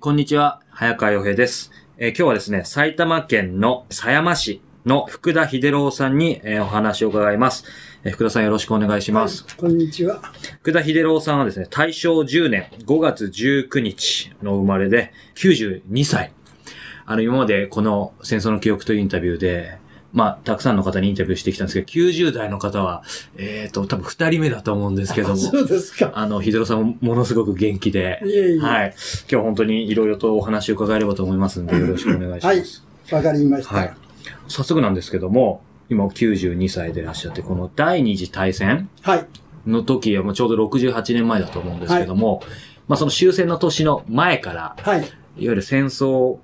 こんにちは、早川洋平です、えー今日はですね、埼玉県の狭山市の福田秀郎さんに、えーお話を伺います。えー福田さんよろしくお願いします。はいこんにちは。福田秀郎さんはですね、大正10年5月19日の生まれで92歳。あの、今までこの戦争の記憶というインタビューで、まあ、たくさんの方にインタビューしてきたんですけど、90代の方は、えっ、と、多分2人目だと思うんですけども、そうですか。あの、秀郎さんもものすごく元気で、いえいえ。は。い。今日本当にいろいろとお話を伺えればと思いますので、よろしくお願いします。わかりました。はい。早速なんですけども、今92歳でいらっしゃって、この第二次大戦はい。の時はもうちょうど68年前だと思うんですけども、まあその終戦の年の前から、はい。いわゆる戦争を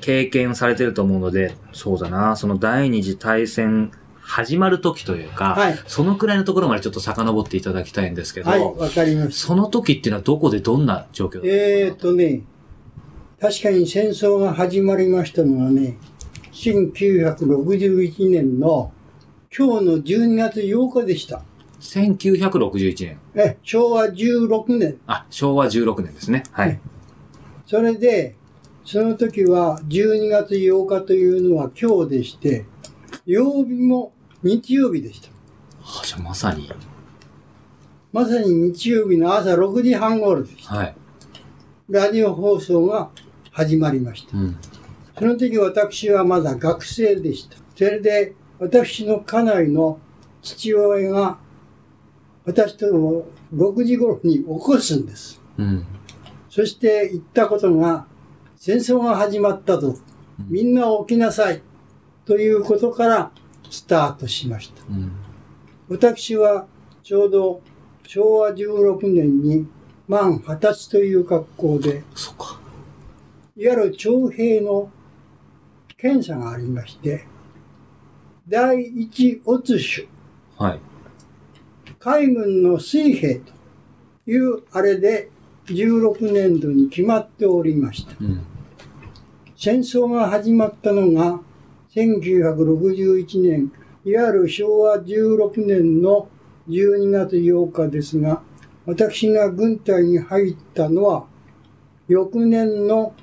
経験されてると思うので、そうだな、その第二次大戦始まる時というか、はいそのくらいのところまでちょっと遡っていただきたいんですけど、はい。わかりました。その時っていうのはどこでどんな状況えですかーとね、確かに戦争が始まりましたのはね、1961年の今日の12月8日でした。1961年。え、昭和16年。あ、昭和16年ですね。はい。それで、その時は12月8日というのは今日でして、曜日も日曜日でした。あじゃあまさに。まさに日曜日の朝6時半頃でした。はい。ラジオ放送が始まりました。うん。その時私はまだ学生でした。それで私の家内の父親が私とを6時頃に起こすんです。うん。そして言ったことが戦争が始まったと。みんな起きなさい。ということからスタートしました。うん。私はちょうど昭和16年に満二十歳という格好で。いわゆる徴兵の検査がありまして、第一乙種、はい。海軍の水兵というあれで16年度に決まっておりました。うん。戦争が始まったのが1961年、いわゆる昭和16年の12月8日ですが、私が軍隊に入ったのは、翌年の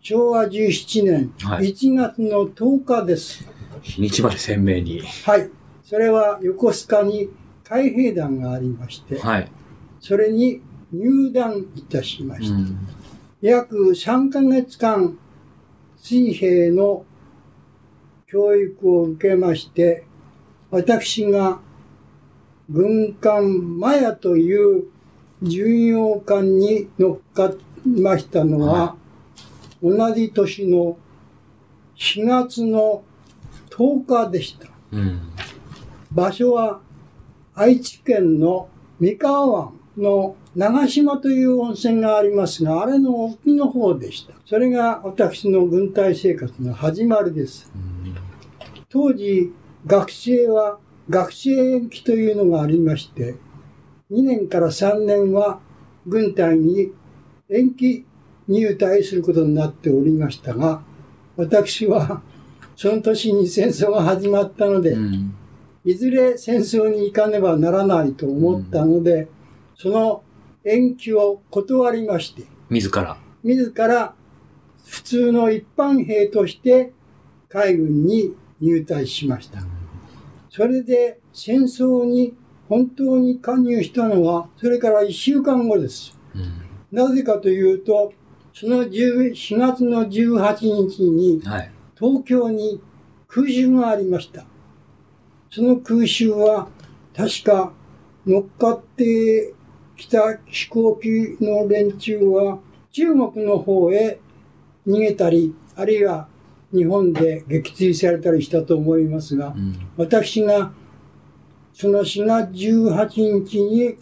昭和17年はい1月の10日です。日にちまで鮮明に。はい。それは横須賀に海兵団がありまして、はい。それに入団いたしました。うん。約3ヶ月間水兵の教育を受けまして、私が軍艦マヤという巡洋艦に乗っかりましたのは、は同じ年の4月の10日でした。うん。場所は愛知県の三河湾の長島という温泉がありますが、あれの沖の方でした。それが私の軍隊生活の始まりです。当時、学生は学生延期というのがありまして、2年から3年は軍隊に延期入隊することになっておりましたが、私はその年に戦争が始まったので、うん。いずれ戦争に行かねばならないと思ったので、その延期を断りまして、自ら。自ら普通の一般兵として海軍に入隊しました。それで戦争に本当に加入したのは、それから1週間後です。うん。なぜかというと、その10 4月の18日にはい。東京に空襲がありました。その空襲は確か乗っかってきた飛行機の連中は中国の方へ逃げたり、あるいは日本で撃墜されたりしたと思いますがう、ん。私がその4月18日に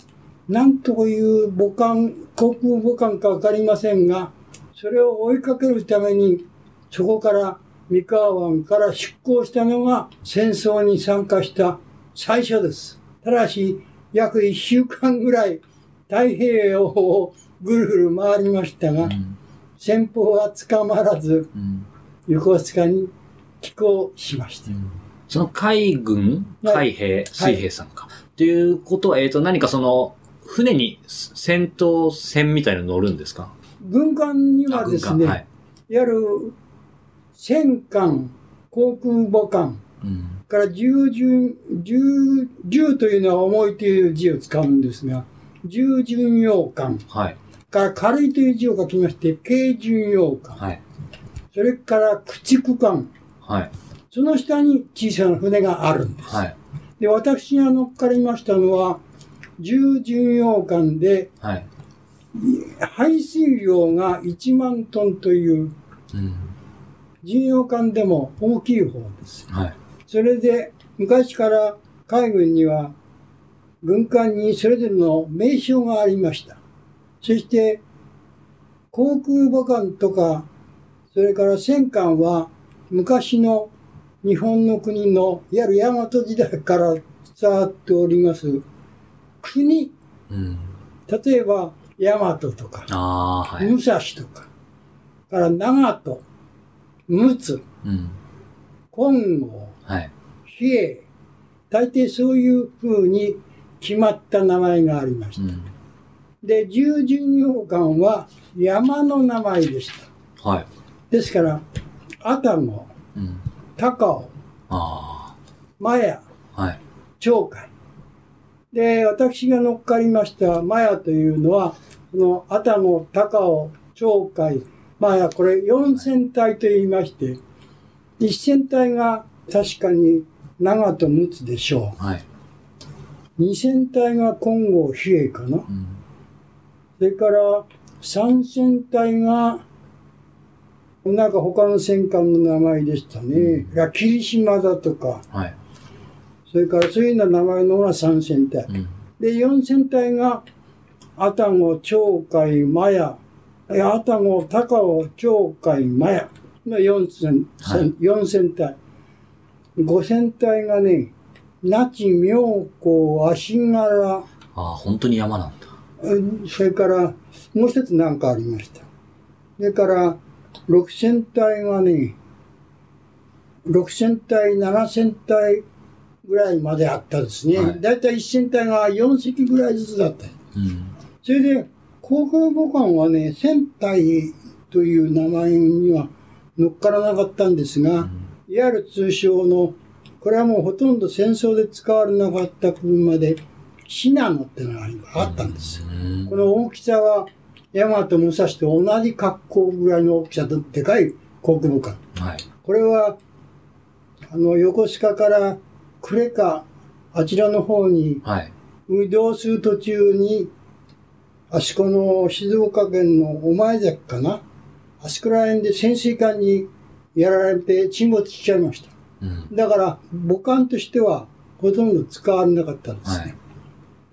何という母艦、航空母艦かわかりませんが、それを追いかけるために、そこから三河湾から出港したのが戦争に参加した最初です。ただし、約1週間ぐらい太平洋をぐるぐる回りましたが、うん。先方は捕まらず、うん。横須賀に寄港しました。その海軍、はい海兵、水兵さんか。っていうことは、えっ、と、何かその、船に戦闘船みたいなの乗るんですか？軍艦にはですね、はい。いわゆる戦艦、航空母艦、うん。から従順、従、従というのは重いという字を使うんですが、従巡洋艦はい。から軽いという字を書きまして、軽巡洋艦。はい。それから駆逐艦。はい。その下に小さな船があるんです。はい。で、私が乗っかりましたのは、従巡洋艦で、はい。排水量が1万トンという、うん。巡洋艦でも大きい方です。はい。それで、昔から海軍には、軍艦にそれぞれの名称がありました。そして、航空母艦とか、それから戦艦は、昔の日本の国の、いわゆる大和時代から伝わっております、国、うん。例えば、大和とか、はい。武蔵とか、から長門、陸奥、うん。金剛、はい。比叡、大抵そういう風に決まった名前がありました。うん。で、従巡洋艦は山の名前でした。はい。ですから、愛宕、うん。高尾、あマヤ、あ。はい。鳥海。で、私が乗っかりましたマヤというのは、その愛宕、高尾、鳥海、マヤ、これ4船体と言いまして、1船体が確かに長と陸奥でしょう。はい。二船体が金剛比叡かな。うん。それから三船体が、なんか他の戦艦の名前でしたね。いや霧島だとか、はい。それからそういうような名前のが三船体。うん。で、四船体が、愛宕、鳥海、マヤ、愛宕、高尾、鳥海、マヤの四船、はい体。五船体がね、那智、妙高、足柄、ああ、本当に山なんだ。うんそれから、もう一つなんかありました。それから、六船体がね、六船体、七船体ぐらいまであったですね。はいだいたい一船体が4隻ぐらいずつだった。うん。それで、航空母艦はね、船体という名前には乗っからなかったんですが、いわゆる通称の、これはもうほとんど戦争で使われなかった車で、シナノってのがあったんです。うん。この大きさは、大和武蔵と同じ格好ぐらいの大きさとでかい航空母艦。はい。これは、あの、横須賀から呉か、あちらの方にはい。移動する途中に、あそこの静岡県の御前崎かな？あそこら辺で潜水艦にやられて沈没しちゃいました。うん。だから、母艦としてはほとんど使われなかったんですね。はい。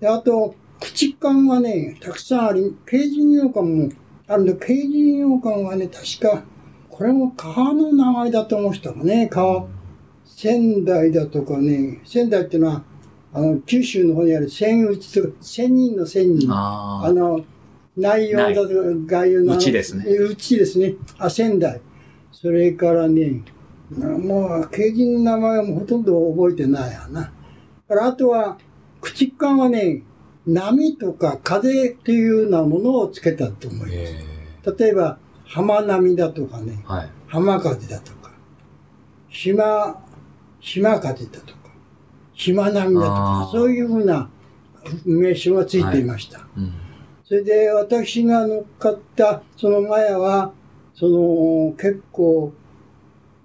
であと、駆逐艦はね、たくさんあり、軽巡洋艦もあるんで、軽巡洋艦はね、確か、これも川の名前だと思う人がね、川、仙台だとかね、仙台っていうのは、あの、九州の方にある千内とか、千人の千人。あ。の、内容だとか、概要の。内ですね。内ですね。あ、仙台。それからね、もう、軽人の名前はもうほとんど覚えてないやな。あとは、駆逐艦はね、波とか風というようなものをつけたと思います。え例えば、浜波だとかね、ー。はい。浜風だとか、島、島風だとか、島波だとあか、ーそういうふうな名称がついていました。うん。それで私が乗っかったそのマヤは、その結構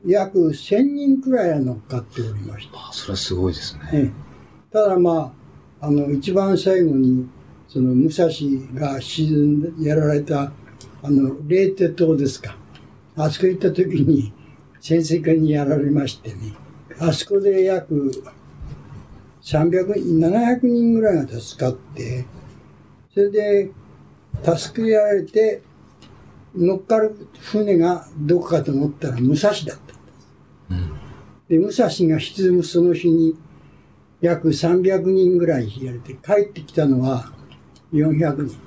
約1000人くらいは乗っかっておりました。あそれはすごいですね。ええただまあ、あの一番最後にその武蔵が沈んでやられたあの冷徹島ですか。あそこ行った時に潜水艦にやられましてね。あそこで約300人、700人ぐらいが助かって、それで助けられて乗っかる船がどこかと思ったら武蔵だった。うん。で、武蔵が沈むその日に約300人ぐらいやれて帰ってきたのは400人。うん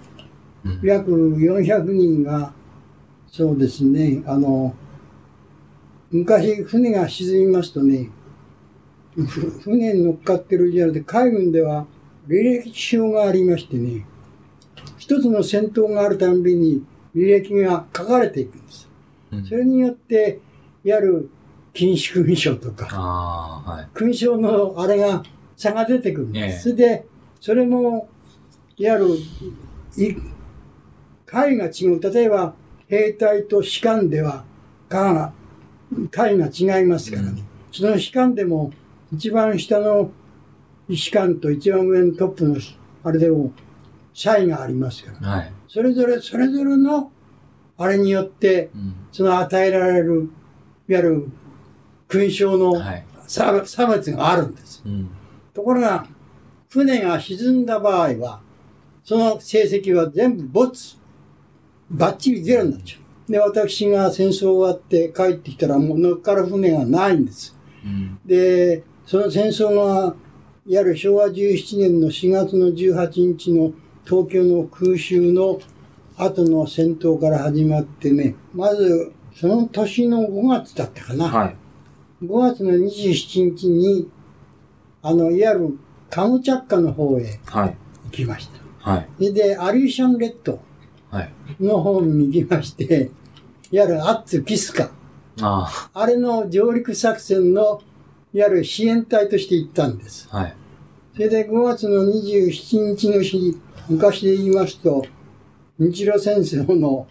約400人が、そうですね、あの、昔船が沈みますとね、ふ船に乗っかってるじゃなくて、海軍では履歴書がありましてね、一つの戦闘があるたんびに履歴が書かれていくんです。うんそれによって、いわゆる禁止勲章とか、はい。勲章のあれが、差が出てくるんです。ええそれで、それも、いわゆる、い階が違う。例えば、兵隊と士官では、階が、階が違いますからね。うんその士官でも、一番下の士官と一番上のトップの、あれでも、差異がありますから。はい。それぞれ、それぞれの、あれによって、うんその与えられる、いわゆる、勲章のはい。差差別があるんです。うん。ところが、船が沈んだ場合は、その成績は全部没。バッチリゼロになっちゃう。で、私が戦争終わって帰ってきたら、もう乗っかる船がないんです。うん。で、その戦争が、いわゆる昭和17年の4月の18日の東京の空襲の後の戦闘から始まってね、まず、その年の5月だったかな。はい。5月の27日に、あの、いわゆるカムチャッカの方へはい。行きました。はい。で、アリューシャン列島はい。の方に行きまして、いわゆるアッツ・キスカ。ああれの上陸作戦の、いわゆる支援隊として行ったんです。あ、はい。それで5月の27日の日、昔で言いますと、日露戦争の、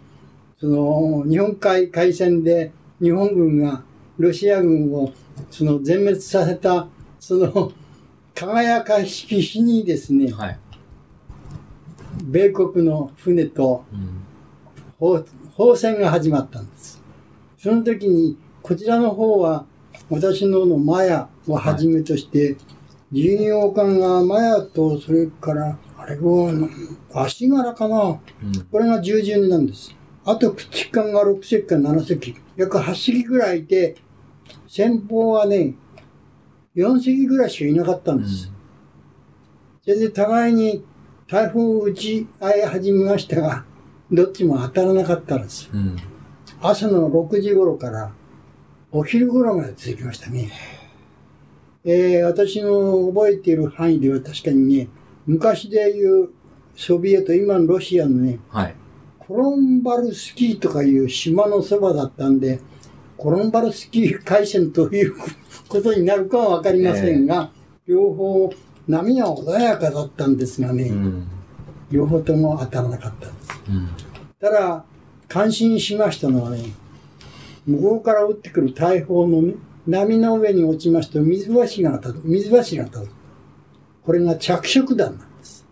その、日本海海戦で日本軍がロシア軍を、その、全滅させた、その、輝かしき日にですね、はい。米国の船とうん。砲砲戦が始まったんです。その時に、こちらの方は、私ののマヤをはじめとして、巡洋艦がマヤと、それから、あれは、足柄かなうん。これが従順なんです。あと、駆逐艦が6隻か7隻、約8隻ぐらいいて、先方はね、4隻ぐらいしかいなかったんです。それで互いに大砲を撃ち合い始めましたが、どっちも当たらなかったんです。うん。朝の6時頃からお昼頃まで続きましたね。えー私の覚えている範囲では確かにね、昔でいうソビエト、今のロシアのね、はい。コロンバルスキーとかいう島のそばだったんで、コロンバルスキー海戦ということになるかはわかりませんが、両方波は穏やかだったんですがね、うん。両方とも当たらなかったんです。うん。ただ、感心しましたのはね、向こうから撃ってくる大砲のね、波の上に落ちますと水柱が立つ。水柱が立つ。これが着色弾なんです。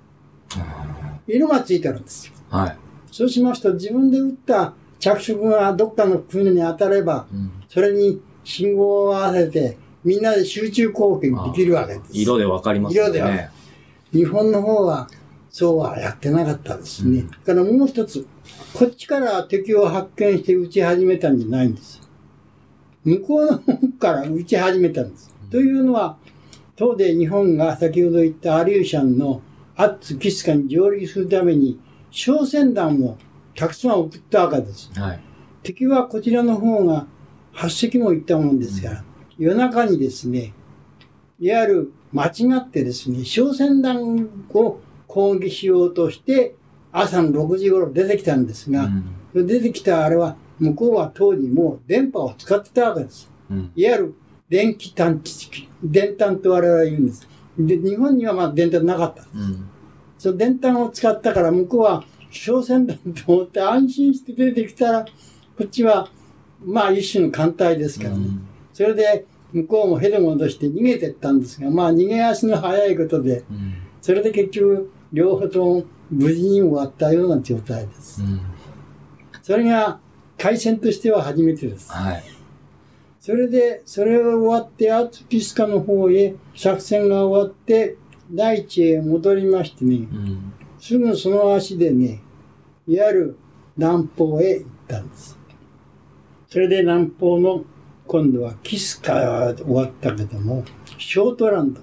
色がついてるんですよ。はい。そうしますと自分で撃った着色がどっかの船に当たれば、うん。それに信号を合わせて、みんなで集中攻撃できるわけです。色でわかりますよね。色でわかる日本の方は、そうはやってなかったですね。うんだからもう一つ、こっちから敵を発見して撃ち始めたんじゃないんです。向こうの方から撃ち始めたんです。というのは、東で日本が先ほど言ったアリューシャンのアッツ・キスカに上陸するために、小船団をたくさん送ったわけです。はい。敵はこちらの方が8隻も行ったもんですから、夜中にですね、いわゆる間違ってですね、小船団を攻撃しようとして、朝の6時頃出てきたんですが、うん。出てきたあれは、向こうは当時もう電波を使ってたわけです。うん。いわゆる電気探知機、電炭と我々は言うんです。で、日本にはまあ電炭なかった。うん。その電炭を使ったから向こうは小船団と思って安心して出てきたら、こっちはまあ一種の艦隊ですからね。それで向こうもヘド戻して逃げてったんですが、まあ逃げ足の早いことで、うん。それで結局両方とも無事に終わったような状態です。うん。それが海戦としては初めてです。はい。それで、それが終わって、アツピスカの方へ作戦が終わって、大地へ戻りましてね、うん。すぐその足でね、いわゆる南方へ行ったんです。それで南方の今度はキスカは終わったけども、ショートランド、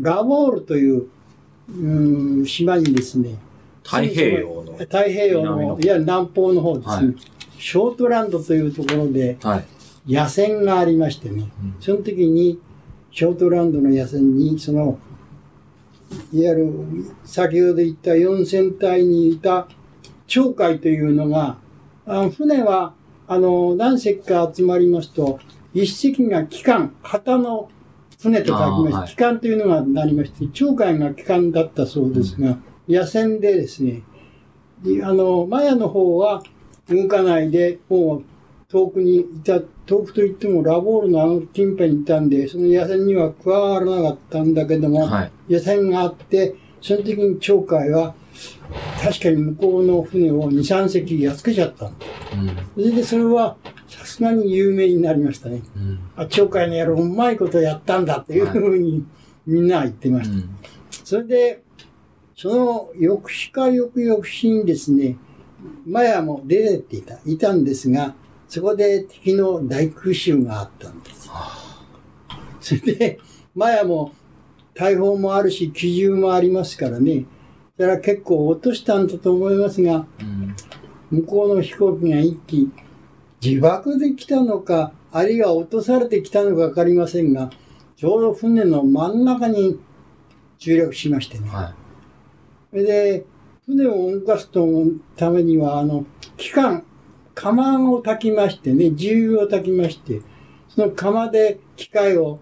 ラボールという、うん、島にですね、太平洋の。太平洋南のの、いや南方の方ですね、はいショートランドというところではい。野戦がありましてね、うん。その時にショートランドの野戦に、その、いわゆる先ほど言った四戦隊にいた鳥海というのが、あの船は、あの、何隻か集まりますと、一隻が機関、旗の船と書きまして、はい。機関というのがなりまして、鳥海が機関だったそうですが、野戦でですね、であの、マヤの方は動かないで、もう遠くにいた、遠くといってもラボールのあの近辺にいたんで、その野戦には加わらなかったんだけども、はい。野戦があって、その時に鳥海は、確かに向こうの船を2、3隻やっつけちゃったんだ。うん。それでそれは、さすがに有名になりましたね。うん。あ、鳥海の野郎うまいことやったんだっていうふうにみんな言ってました。うん。それで、その翌日か翌々日にですね、マヤも出てっていた、いたんですが、そこで敵の大空襲があったんです。それで、マヤも大砲もあるし、機銃もありますからね、それは結構落としたんだと思いますが、うん。向こうの飛行機が一機、自爆で来たのか、あるいは落とされてきたのかわかりませんが、ちょうど船の真ん中に墜落しましてね。はそれで、船を動かすためには、あの、機関、釜を炊きましてね、重油を炊きまして、その釜で機械を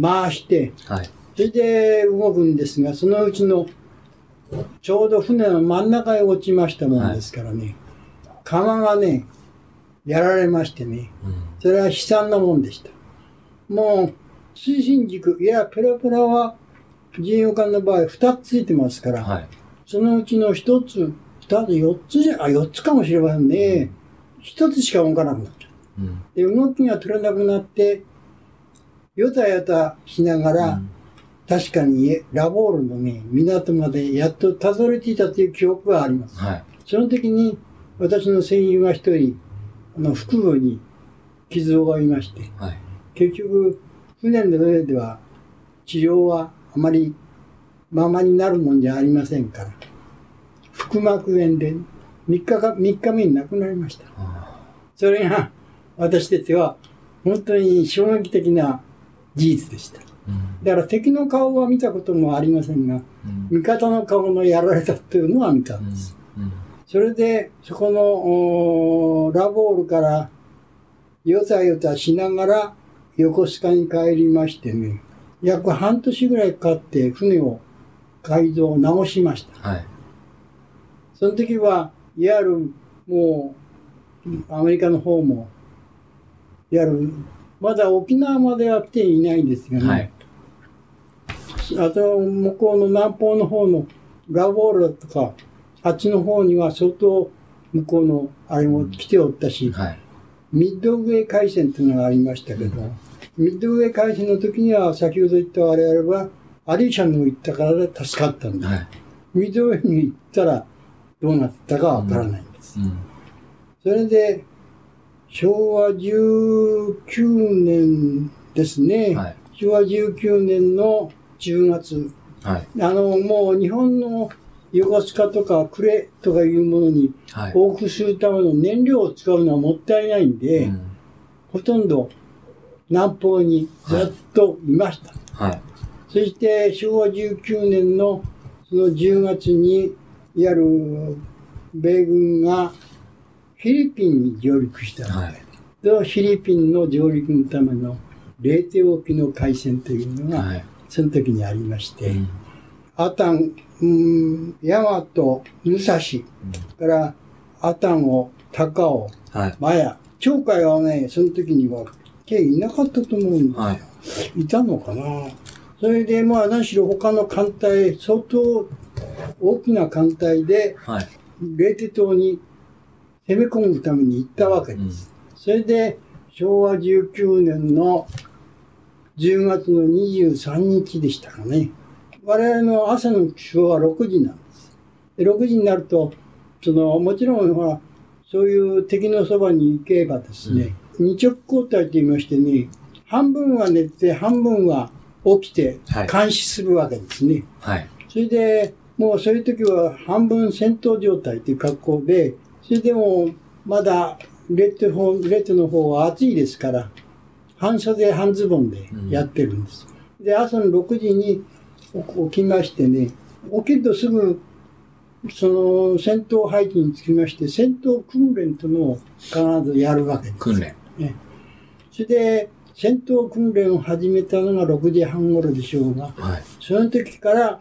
回して、い。はい。それで動くんですが、そのうちの、ちょうど船の真ん中へ落ちましたもんですからね、釜がね、やられましてね、うん。それは悲惨なもんでした。もう、推進軸、いや、ペラペラは、自由艦の場合、二つついてますから、はい。そのうちの一つ、二つ、四つじゃ、あ、四つかもしれませんね。一つしか動かなくなっちゃうん。う。で、動きが取れなくなって、よたよたしながら、うん確かにラボールのね、港までやっとたどり着いたという記憶があります。はい。その時に、私の戦友が一人、あの、腹部に傷を負いまして、はい。結局、船の上では治療はあまりままになるもんじゃありませんから、腹膜炎で3日か、3日目に亡くなりました。あそれが私たちは本当に衝撃的な事実でした。だから敵の顔は見たこともありませんが、うん。味方の顔のやられたというのは見たうんんです。。うん。それで、そこのラボールからよたよたしながら横須賀に帰りましてね、約半年ぐらいかかって船を改造、直しました。はい。その時は、いわゆるもう、アメリカの方も、いわゆる、まだ沖縄までは来ていないんですがね、はい。あと、向こうの南方の方のラボールとか、あっちの方には相当向こうのあれも来ておったし、はい。ミッドウェー海戦というのがありましたけど、ミッドウェー海戦の時には先ほど言った我々はアリーシャンの行ったからで助かったんで、はい。ミッドウェーに行ったらどうなったかわからないんです。うん。それで、昭和19年ですね、はい。昭和19年の10月、はい。あの、もう日本の横須賀とか呉とかいうものにはい。往復するための燃料を使うのはもったいないんで、うんほとんど南方にずっといました。はい。そして昭和19年のその10月に、いわゆる米軍がフィリピンに上陸したはいでフィリピンの上陸のための冷帝沖の海戦というのが、はい。その時にありまして、うんアタン、うん、大和、武蔵、からアタンを、高尾、はい。マヤ、鳥海はね、その時には、計いなかったと思うんですよ。はい。いたのかなそれで、まあ、何しろ他の艦隊、相当大きな艦隊で、はい。冷帝島に攻め込むために行ったわけです。それで、昭和19年の10月の23日でしたかね。我々の朝の起床は6時なんです。で6時になると、その、もちろん、ほら、そういう敵のそばに行けばですね、二直交代と言いましてね、半分は寝て、半分は起きてはい監視するわけですね。はい。それで、もうそういう時は半分戦闘状態という格好で、それでもまだレッド方レッドの方は暑いですから、半袖半ズボンでやってるんです。で、朝の6時に起きましてね、起きるとすぐその戦闘配置につきまして、戦闘訓練というのを必ずやるわけです。訓練。それで、戦闘訓練を始めたのが6時半頃でしょうが、はい。その時から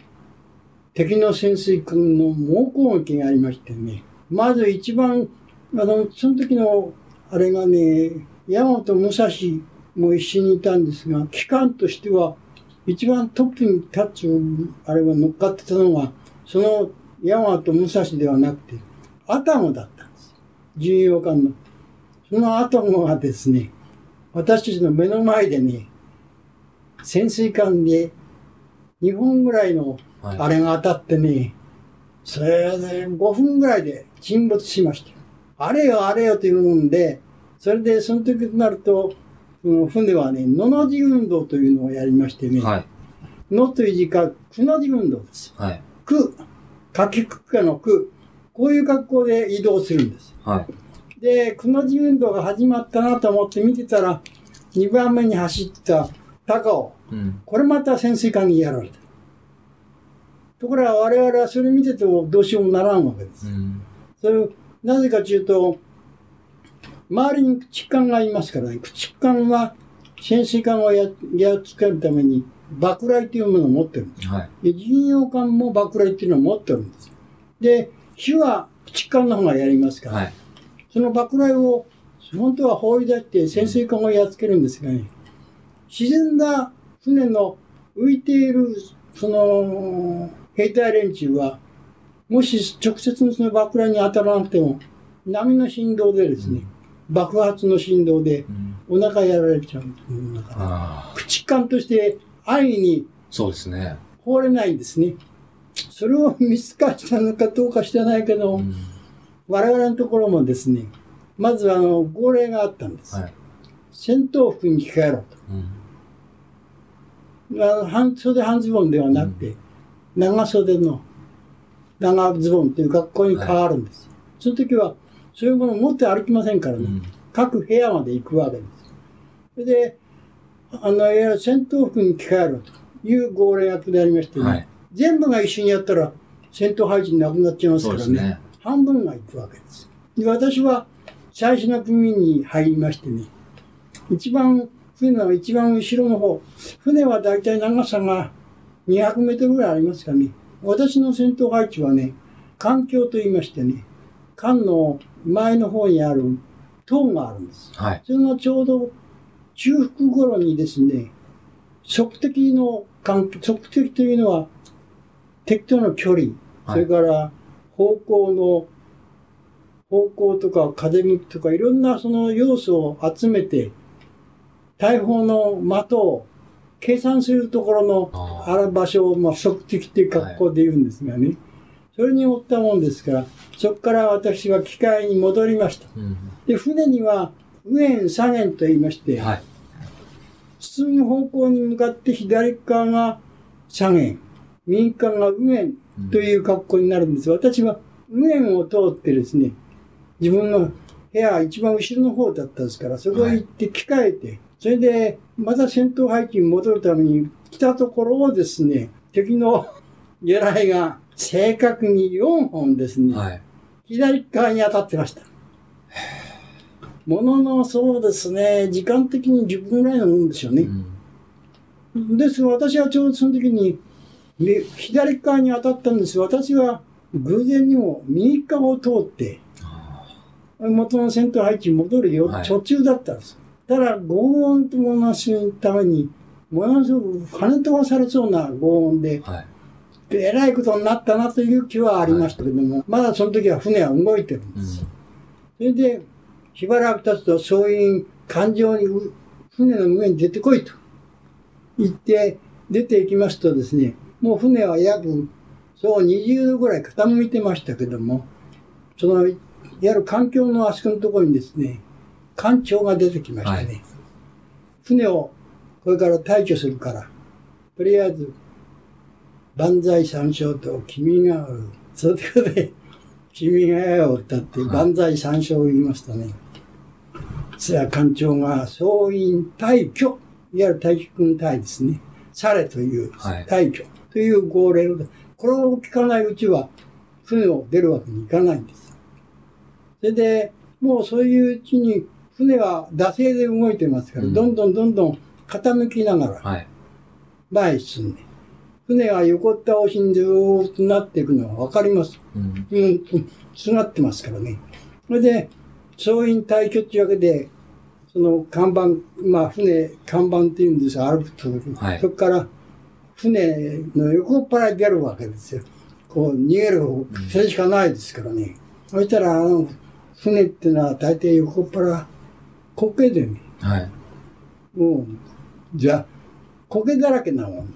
敵の潜水艦の猛攻撃がありましてね、まず一番、あの、その時のあれがね、大和武蔵も一緒にいたんですが、機関としては一番トップに立つ、あれは乗っかってたのが、その大和武蔵ではなくて、アタモだったんです。巡洋艦の。そのアタモがですね、私たちの目の前でね、潜水艦で2本ぐらいのはい。あれが当たってね、それで5分ぐらいで沈没しましたよ。あれよあれよというもんで、それでその時となると、その船はね、のの字運動というのをやりましてね、はい。のという字がくの字運動です。はい。く、かきくかのく、こういう格好で移動するんです。はい。で、くの字運動が始まったなと思って見てたら、2番目に走ってた高尾。うん。これまた潜水艦にやられた。ところが我々はそれ見ててもどうしようもならんわけです。うん。それなぜかというと、周りに駆逐艦がいますからね、駆逐艦は潜水艦をややっつけるために爆雷というものを持ってるんです。はい。で、巡洋艦も爆雷っていうのを持ってるんです。で、火は駆逐艦の方がやりますから、はい。その爆雷を本当は放り出して潜水艦をやっつけるんですがね、沈んだ船の浮いているその兵隊連中は、もし直接のその爆雷に当たらなくても、波の振動でですね、爆発の振動でうん。お腹やられちゃうんだから。駆逐艦として安易にそうですね。放れないんですね。それを見透かしたのかどうか知らないけど、うん。我々のところもですね、まずあの、号令があったんです。はい。戦闘服に着替えろうん。と。あの半袖半ズボンではなくて、長袖の長ズボンという格好に変わるんです。その時は、そういうものを持って歩きませんからね、うん。各部屋まで行くわけです。それで、あの、いわゆる戦闘服に着替えろという号令が下りましてね、はい。全部が一緒にやったら戦闘配置なくなっちゃいますからね。ね。半分が行くわけです。で私は最初の組に入りましてね、一番、船の一番後ろの方、船はだいたい長さが200メートルぐらいありますかね。私の戦闘配置はね、環境と言いましてね、艦の前の方にある塔があるんです。はい。それがちょうど中腹頃にですね、測敵の関係、測敵というのは敵との距離、それから方向の、方向とか風向きとかいろんなその要素を集めて、大砲の的を計算するところのあある場所をまあ測敵っていう格好で言うんですがね、それに追ったもんですから、そこから私は機械に戻りました。うん。で、船には右舷左舷と言いまして、はい。進む方向に向かって左側が左舷、右側が右舷という格好になるんです。私は右舷を通ってですね、自分の部屋は一番後ろの方だったですから、そこへ行って着替えて、それでまた戦闘配置に戻るために来たところをですね、敵の 狙いが正確に4本ですね、はい。左側に当たってました。もののそうですね、時間的に10分ぐらいのもんでしょうね。うん。ですが私はちょうどその時に、ね左側に当たったんです。私は偶然にも右側を通って、あ元の戦闘配置に戻るよ、はい途中だったんです。ただ、轟音ともなすために、ものすごく跳ね飛ばされそうな轟音で、あはい。えらいことになったなという気はありましたけども、まだその時は船は動いてるんです。うん。それで、しばらく経つと、そういう感情にう船の上に出てこいと言って、出ていきますとですね、もう船は約、そう20度ぐらい傾いてましたけども、その、いわゆる環境のあそこのところにですね、艦長が出てきましたね。はい船をこれから退去するから、とりあえず、万歳三唱と君が代を、それで、君が代を歌って、はい万歳三唱を言いましたね。そや艦長が、総員退去、いわゆる退去軍隊ですね。されという、はい退去という号令を、これを聞かないうちは、船を出るわけにいかないんです。それで、もうそういううちに船は惰性で動いてますから、うんどんどんどんどん傾きながらはい。前へ進んで、船が横倒しにずーっとなっていくのがわかります。うん。うん、つながってますからね。それで、総員退去っていうわけで、その看板、まあ船、看板っていうんですが、歩くと、はいそこから船の横っ腹に出るわけですよ。こう逃げる方、それしかないですからね。そしたら、あの、船ってのは大体横っ腹、苔でね、はい。もう、じゃあ、苔だらけなもん。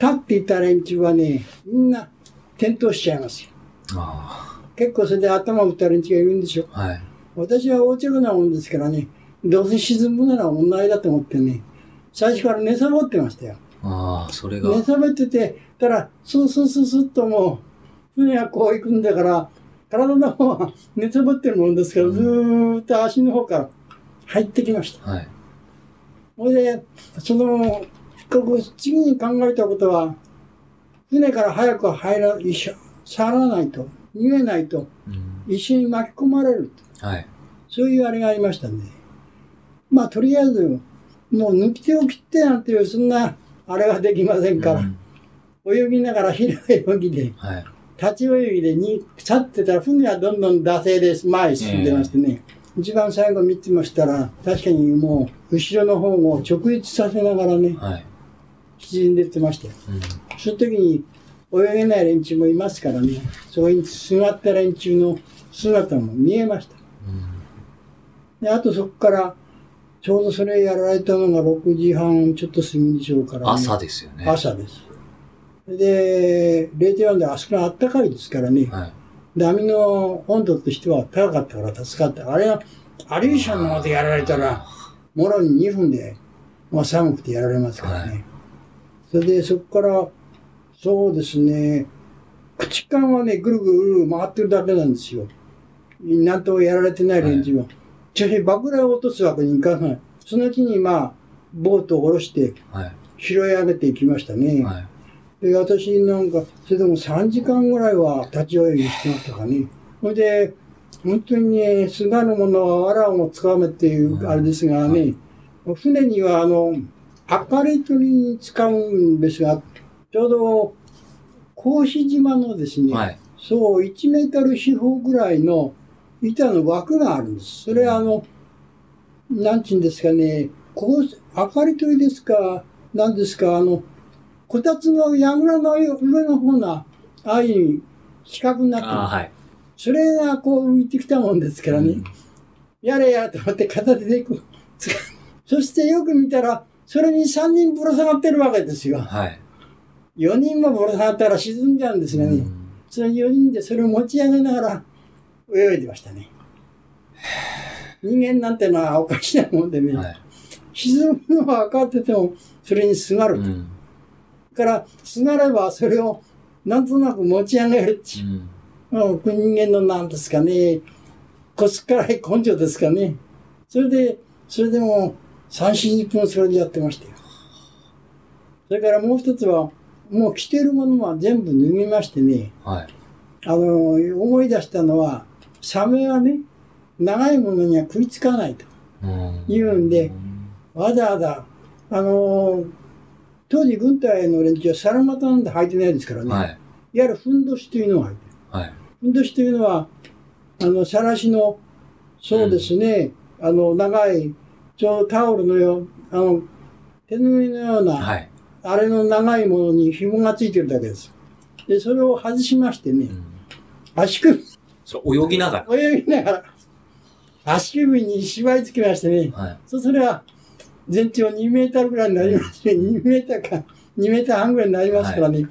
立っていた連中はね、みんな転倒しちゃいますよ。あ結構それで頭を打った連中がいるんでしょ。あ。はい。私は横着なもんですからね、どうせ沈むなら問題だと思ってね、最初から寝さぼってましたよ。ああ、それが。寝さぼってて、たら、スースースースーっともう、船はこう行くんだから、体の方は寝さぼってるもんですから、ずーっと足の方から入ってきました。はい。それで、その、次に考えたことは、船から早く入ら、一緒、去らないと、逃げないと、うん。一緒に巻き込まれると。はい。そういうあれがありましたね。まあ、とりあえず、もう抜き手を切ってなんていう、そんな、あれはできませんから、うん泳ぎながら平い泳ぎで、はい。立ち泳ぎでに去ってたら、船はどんどん惰性です。前へ進んでましてね。一番最後見てましたら、確かにもう、後ろの方を直立させながらね、はい。沈んでってましたよ。うん。その時に、泳げない連中もいますからね、そこに座った連中の姿も見えました。うん。で、あとそこから、ちょうどそれやられたのが6時半ちょっと過ぎでしょうから、ね。朝ですよね。朝です。で、0.4であそこが暖かいですからね、はい。波の温度としては高かったから助かった。あれは、アリューションのまでやられたら、もろに2分で、まあ寒くてやられますからね。はいそれで、そこから、そうですね、口間はね、ぐるぐるぐる回ってるだけなんですよ。なんともやられてない連中は。しかし、爆雷を落とすわけにいかない。そのうちに、まあ、ボートを下ろして、はい。拾い上げていきましたね。はい。で、私なんか、それでも3時間ぐらいは立ち泳ぎしてましたかね。それで、本当にね、菅のものは藁をもつかめっていうあれですがね、船にはあの、明るい鳥に使うんですが、ちょうど、格子島のですね、はい。そう、1メートル四方ぐらいの板の枠があるんです。それはあの、なんちゅうんですかね、こう、明かり取りですか、なんですか、あの、こたつの櫓の上の方な、ああいう四角になってはい。それがこう浮いてきたもんですからね、うんやれやれと思って片手でこう、つかそしてよく見たら、それに3人ぶら下がってるわけですよ。はい。4人もぶら下がったら沈んじゃうんですがね。うんその4人でそれを持ち上げながら泳いでましたね。人間なんてのはおかしなもんでね、はい。沈むのは分かってても、それにすがる。うん。から、すがればそれをなんとなく持ち上げるっていうう。ん。まあ人間のなんですかね、こすっからい根性ですかね。それで、それでも3、40分それでやってましたよ。それからもう一つは、もう着てるものは全部脱ぎましてね、はい。あの、思い出したのは、サメはね、長いものには食いつかないと。うん言うんでわざわざ、あの、当時軍隊の連中はサラマタなんて履いてないですからね。はい。い、わゆるふんどしというのを履いてる。はい。ふんどしというのは、あの、さらしの、そうですね、あの、長い、ちょうどタオルのよう、あの、手ぬぐいのような、はい。あれの長いものに紐がついてるだけです。で、それを外しましてね、うん足首、そう、泳ぎなが泳ぎながら、足首に縛り付けましてね、ら。はい。そうそれは全長2メーターぐらいになりますね。2メーターか、2メーター半ぐらいになりますからね。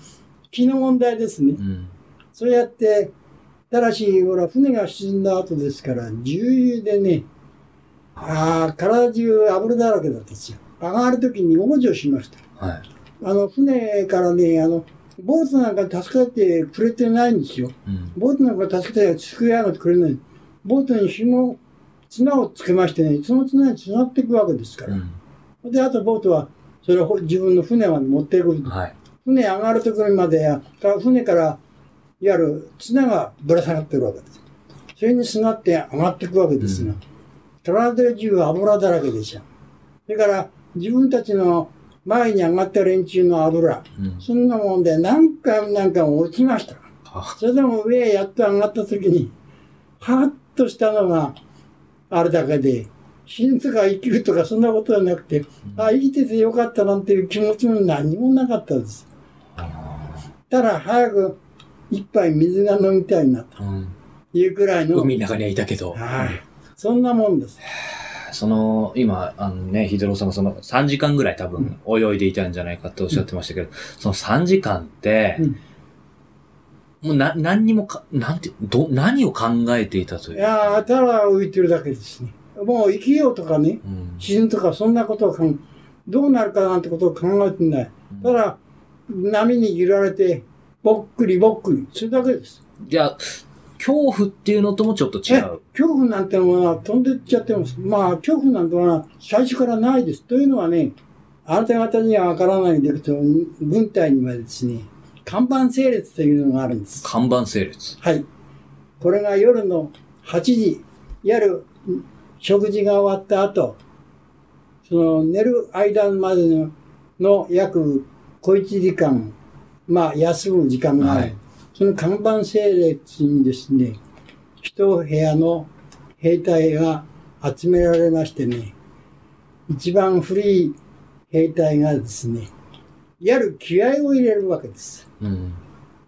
気の問題ですね。うん。そうやって、ただし、ほら、船が沈んだ後ですから、重油でね、ああ、体中油だらけだったんですよ。上がるときに往生しました。はい。あの、船からね、あの、ボートなんか助けてくれてないんですよ。うん。ボートなんか助けて救い上げてくれない。ボートに紐、綱をつけましてね、その綱に繋っていくわけですから。うん。で、あとボートは、それを自分の船まで持っていく。はい。船上がるところまでや、から船からいわゆる綱がぶら下がってるわけです。それにすがって上がっていくわけですが、体中は油だらけでしょ。それから自分たちの前に上がった連中の油、うん。そんなもんで何回も何回も落ちました。はそれでも上へやっと上がった時に、はっとしたのがあれだけで、死ぬとか生きるとかそんなことはなくて、あ、生きててよかったなんていう気持ちも何もなかったです。ただ早く一杯水が飲みたいなとうん。いうくらいの、海の中にはいたけど。はい。そんなもんです。その、今、あのね、ヒドロさんがその3時間ぐらい多分泳いでいたんじゃないかっておっしゃってましたけど、その3時間って、うんもうな、何にもか、なんて、ど、何を考えていたという。いやー、ただ浮いてるだけですね。もう生きようとかね、うん。死ぬとかそんなことを考え、どうなるかなんてことを考えてない。ただ、波に揺られて、ぼっくりぼっくり、それだけです。じゃあ、恐怖っていうのともちょっと違えう。恐怖なんてものは飛んでっちゃってます。まあ、恐怖なんてものは最初からないです。というのはね、あなた方にはわからないんだけど、軍隊にはですね、看板整列というのがあるんです。看板整列。はい。これが夜の8時、夜、食事が終わった後、その寝る間までのの約小1時間、まあ休む時間がある。はいその看板整列にですね、一部屋の兵隊が集められましてね、一番古い兵隊がですね、いわゆる気合を入れるわけです。うん。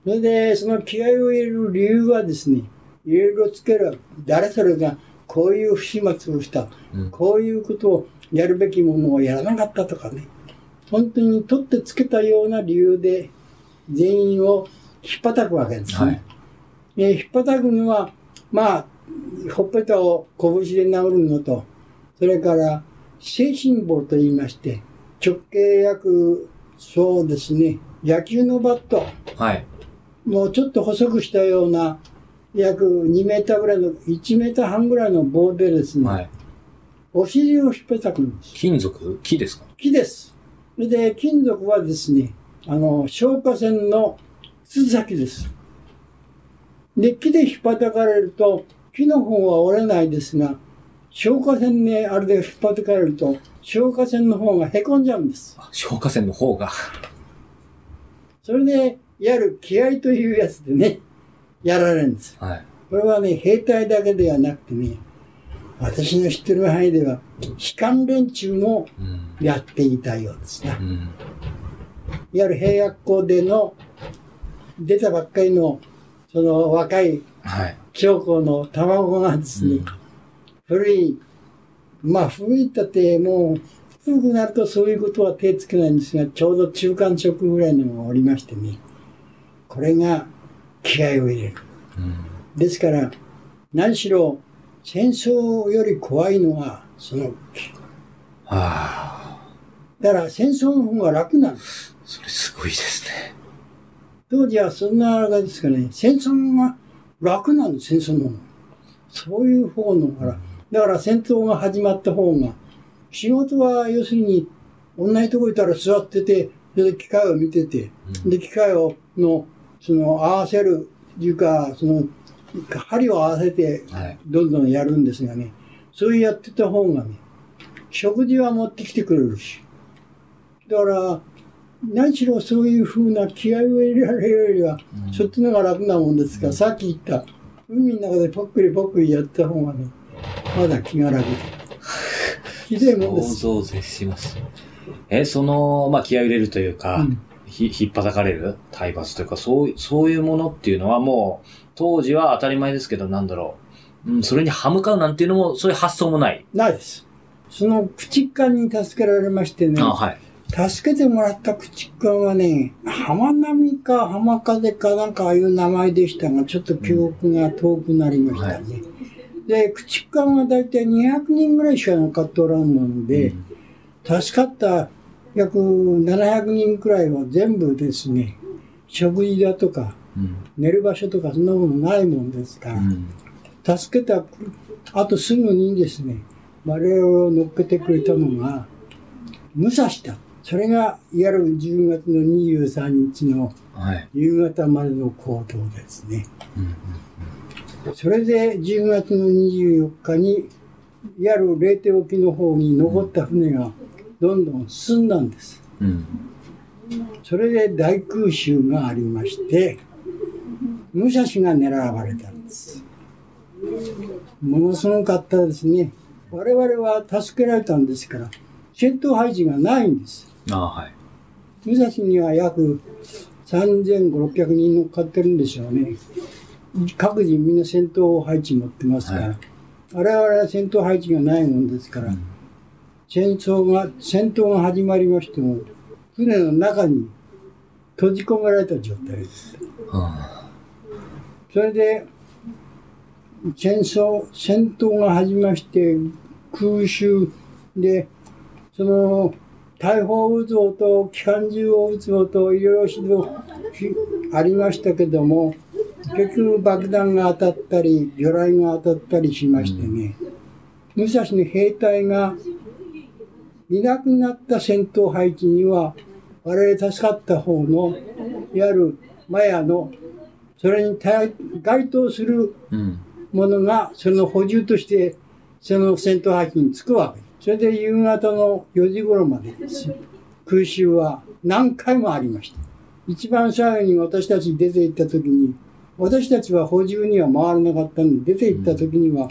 それで、その気合を入れる理由はですね、いろいろつける。誰それがこういう不始末をした。うんこういうことをやるべきものをやらなかったとかね。本当に取ってつけたような理由で全員を引っ叩くわけですね。はい。で引っ叩くのは、まあ、ほっぺたを拳で殴るのと、それから、精神棒と言いまして、直径約、そうですね、野球のバット、はい。もうちょっと細くしたような、約2メーターぐらいの、1メーター半ぐらいの棒でですね、はい。お尻を引っ叩くんです。金属？木ですか？木です。それで、金属はですね、あの、消火栓の筒先です。で、木で引っ叩かれると、木の方は折れないですが、消火栓ね、あれで引っ叩かれると、消火栓の方が凹んじゃうんです。あ消火栓の方が。それで、いわゆる気合というやつでね、やられるんです。はい。これはね、兵隊だけではなくてね、私の知ってる範囲では、士官連中もうん。やっていたようですね。うん。いわゆる兵学校での出たばっかりのその若いはい。将校の卵がですね、うん古い、まあ古いったってもう古くなるとそういうことは手つけないんですが、ちょうど中間色ぐらいのがおりましてね、これが気合を入れる。うん。ですから、何しろ戦争より怖いのはその、はあ。だから戦争の方が楽なんです。それすごいですね。当時はそんなあれですかね、戦争が楽なんです、戦争の方が。そういう方のから、だから戦闘が始まった方が、仕事は要するに、同じとこいたら座ってて、それで機械を見てて、うんで、機械を、の、その、合わせる、いうか、その、針を合わせて、はい。どんどんやるんですがね、そういうやってた方がね、食事は持ってきてくれるし。だから、何しろそういうふうな気合を入れられるよりは、うんそっちの方が楽なもんですから、うんさっき言った、海の中でぽっくりぽっくりやった方がね、まだ気が楽で。ひどいもんです。想像絶します。え、その、まあ、気合を入れるというか、うんひ、引っ叩かれる？体罰というか、そう、そういうものっていうのはもう、当時は当たり前ですけど、なんだろう。うん、それに歯向かうなんていうのも、そういう発想もない。ないです。その駆逐艦に助けられましてね、あ、はい。助けてもらった駆逐艦はね、浜波か浜風かなんかああいう名前でしたが、ちょっと記憶が遠くなりましたね。で、駆逐艦はだいたい200人ぐらいしかなかったおらんので、うん助かった約700人くらいは全部ですね、食事だとか、うん。寝る場所とかそんなものないもんですから、うん。助けたあとすぐにですね、我々を乗っけてくれたのが、武蔵だ。それが、いわゆる10月の23日のはい。夕方までの行動ですね。うんそれで10月の24日に、いわゆる冷手沖の方に残った船がどんどん進んだんです。うん。うん。それで大空襲がありまして、武蔵が狙われたんです。ものすごかったですね。我々は助けられたんですから、戦闘配置がないんです。ああ、はい。武蔵には約3500人乗っかってるんでしょうね。各人みんな戦闘配置持ってますから、はい我々は戦闘配置がないもんですから、うん戦争が、戦闘が始まりましても、船の中に閉じ込められた状態です。それで、戦争、戦闘が始まりまして、空襲で、その、大砲を撃つ音、機関銃を撃つ音、いろいろありましたけども、結局爆弾が当たったり、魚雷が当たったりしましてね、武蔵の兵隊がいなくなった戦闘配置には、我々助かった方の、いわゆるマヤの、それに対該当するうん。ものが、その補充として、その戦闘配置につくわけです。それで夕方の4時頃までですよ空襲は何回もありました。一番最後に私たち出て行った時に、私たちは補充には回らなかったんで、出て行った時には、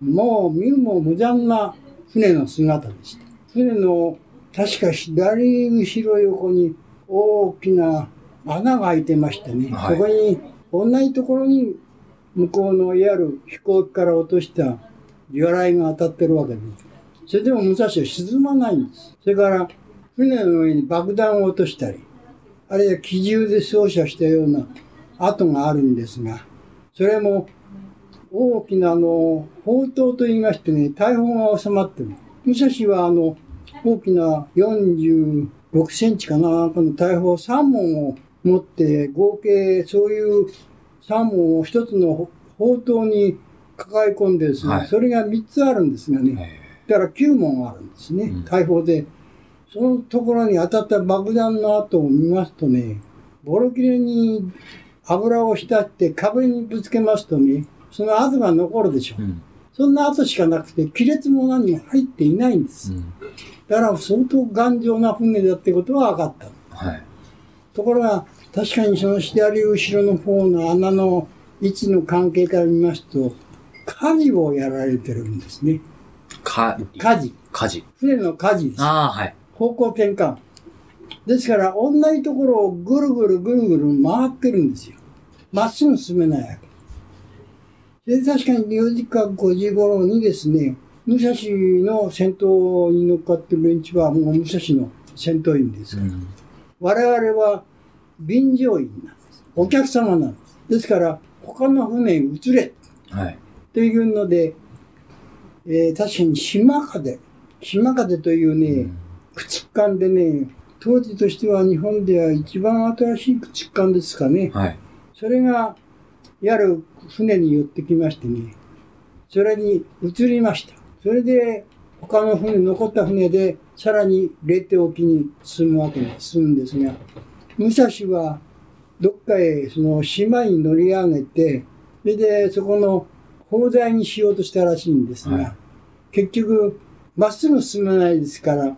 もう見るも無残な船の姿でした。船の確か左後ろ横に大きな穴が開いてましてね、はいそこに同じところに向こうのいわゆる飛行機から落とした魚雷が当たってるわけです。それでも武蔵は沈まないんです。それから船の上に爆弾を落としたり、あるいは機銃で操作したような跡があるんですが、それも大きなあの、砲塔と言いましてね、大砲が収まってる。武蔵はあの、大きな46センチかな、この大砲3門を持って、合計そういう3門を一つの砲塔に抱え込んでですね、はいそれが3つあるんですがね、えだから9門あるんですねうん、大砲で。そのところに当たった爆弾の跡を見ますとね、ボロ切れに油を浸って壁にぶつけますとね、その跡が残るでしょえ。うん。そんな跡しかなくて、亀裂も何も入っていないんです。うん。だから相当頑丈な船だってことは分かった。はい。ところが、確かにその左後ろの方の穴の位置の関係から見ますと、火事をやられてるんですね。か、火事。火事。船の火事です。ああ、はい。方向転換。ですから、同じところをぐるぐるぐるぐる回ってるんですよ。まっすぐ進めないわけ。で、確かに4時か5時頃にですね、武蔵の戦闘に乗っかってる連中はもう武蔵の戦闘員ですから、うん。我々は便乗員なんです。お客様なんです。ですから、他の船に移れはい。というので、えー確かに島風、島風というね、うん駆逐艦でね、当時としては日本では一番新しい駆逐艦ですかね。はい。それが、やる船に寄ってきましてね、それに移りました。それで、他の船、残った船で、さらに冷手沖に進むわけです、進むんですが、武蔵は、どっかへ、その島に乗り上げて、それで、そこの砲台にしようとしたらしいんですが、はい結局、まっすぐ進めないですから、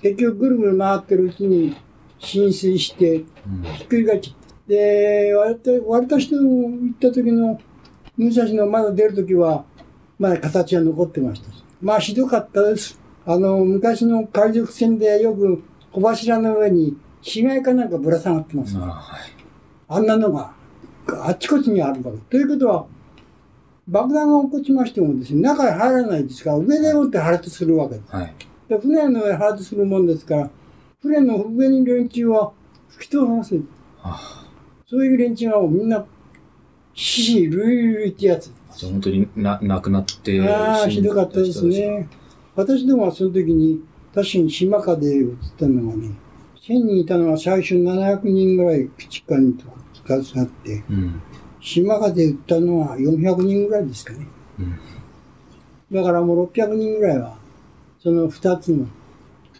結局ぐるぐる回ってるうちに浸水して、うん。ひっくり返っちゃった。で、割と、行った時の、武蔵のまだ出る時は、まだ形は残ってましたし。まあひどかったです。あの、昔の海賊船でよく小柱の上に死骸かなんかぶら下がってます。ああ、んなのが、あっちこっちにあるわけ。ということは、爆弾が起こちましてもですね、中へ入らないですから、上でもって破裂するわけです。はい。で船の上で破裂するもんですから、船の上に連中は吹き飛ばせる。あそういう連中がもうみんな、死死類類ってやつ。本当にな、亡くなって。ああ、ひどかったです。ね。私どもはその時に、確かに島風で移ったのがね、1000人いたのは最初700人ぐらい駆逐艦に携わって、うん。島風で撃ったのは400人ぐらいですかね。うん。だからもう600人ぐらいは、その2つの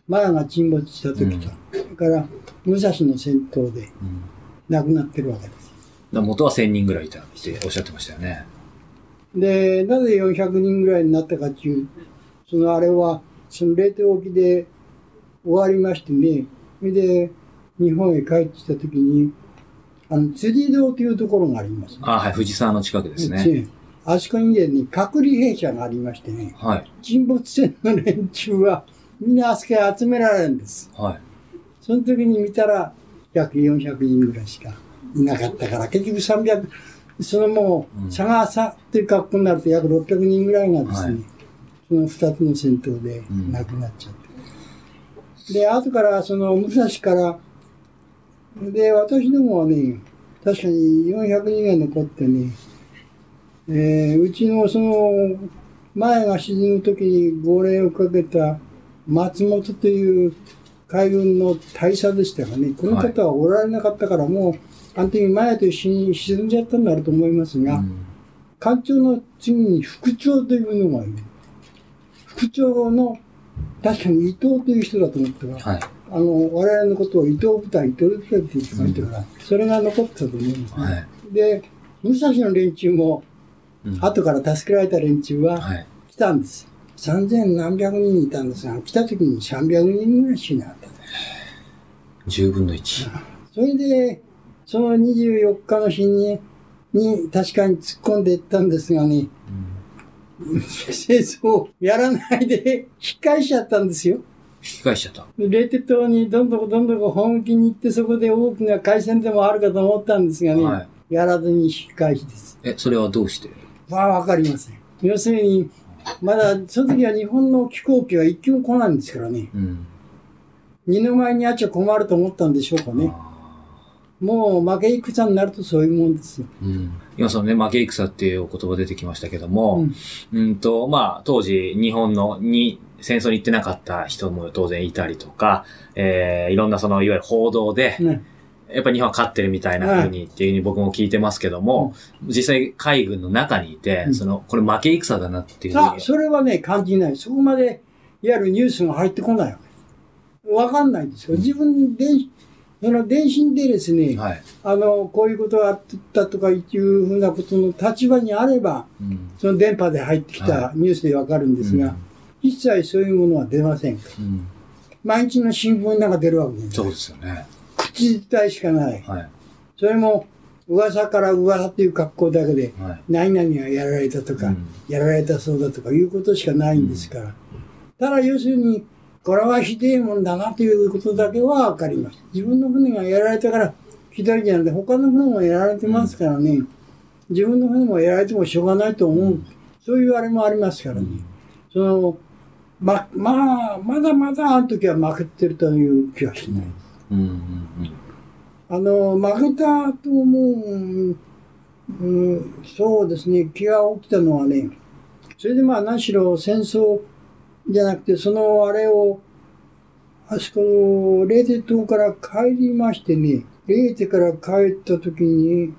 マヤが沈没した時と、うんそれから武蔵の戦闘でうん亡くなってるわけです。だ元は1000人ぐらいいたっておっしゃってましたよね。で、なぜ400人ぐらいになったかっていう、そのあれは、その冷凍沖で終わりましてね、それで日本へ帰ってきた時に、あの、釣り堂というところがあります。あはい、藤沢の近くですね。ねあそこにね、隔離兵舎がありましてね、はい。沈没船の連中はみんなあそこへ集められるんです。はい。その時に見たら約400人ぐらいしかいなかったから、結局300、そのもうん。う、佐賀さっていう格好になると約600人ぐらいがですね、はい。その2つの戦闘でうん。亡くなっちゃって。で、後からその武蔵から、で、私どもはね、確かに400人が残ってね、えーうちのその前が沈む時に号令をかけた松本という海軍の大佐でしたがね、この方はおられなかったからもう、あの時前と一緒に沈んじゃったんだろうと思いますが、うん艦長の次に副長というのがいる。副長の、確かに伊藤という人だと思ったが、はい。あの、我々のことを伊藤部隊、伊藤部隊って言ってましたから、それが残ってたと思うんですね。はい。で、武蔵の連中も、うん後から助けられた連中は。来たんです。三千何百人いたんですが、来た時に300人ぐらいしなかった。10分の1。それで、その24日の日に、に確かに突っ込んでいったんですがね、戦争をやらないで引っ返しちゃったんですよ。引き返しちゃった。レテ島にどんどこどんどこ本気に行ってそこで大きな海戦でもあるかと思ったんですがね、はい。やらずに引き返しです。え、それはどうしてまあわかりません。要するに、まだその時は日本の飛行機は一機も来ないんですからね、うん。二の前にあっちゃ困ると思ったんでしょうかね。あもう負け戦になるとそういうもんですよ。ーうん。今そのね、負け戦っていうお言葉出てきましたけども、うんうんと、まあ、当時、日本の、に、戦争に行ってなかった人も当然いたりとか、えー、いろんなその、いわゆる報道で、ねやっぱり日本は勝ってるみたいな風にっていうふうに僕も聞いてますけども、実際海軍の中にいて、うんその、これ負け戦だなっていうふうさあ、に。それはね、感じない。そこまで、いわゆるニュースが入ってこないわけ。わかんないんですよ。自分で、その電信でですね、はい。あの、こういうことがあったとかいうふうなことの立場にあれば、うん。その電波で入ってきたニュースでわかるんですが、一切そういうものは出ません。うん。毎日の新聞なんか出るわけです。そうですよね。口伝えしかない。はい。それも、噂から噂っていう格好だけで、はい。何々がやられたとか、うんやられたそうだとかいうことしかないんですから。ただ要するに、これはひでえもんだなということだけはわかります。自分の船がやられたから、ひどいじゃなくて、他の船もやられてますからね、自分の船もやられてもしょうがないと思う。そういうあれもありますからね。その、ま、まあ、まだまだあの時は負けてるという気はしない。うん。うん。あの、負けたと思う、うん、そうですね、気が起きたのはね、それでまあ何しろ戦争じゃなくて、そのあれを、あそこのレーテ島から帰りましてね、レーテから帰った時に、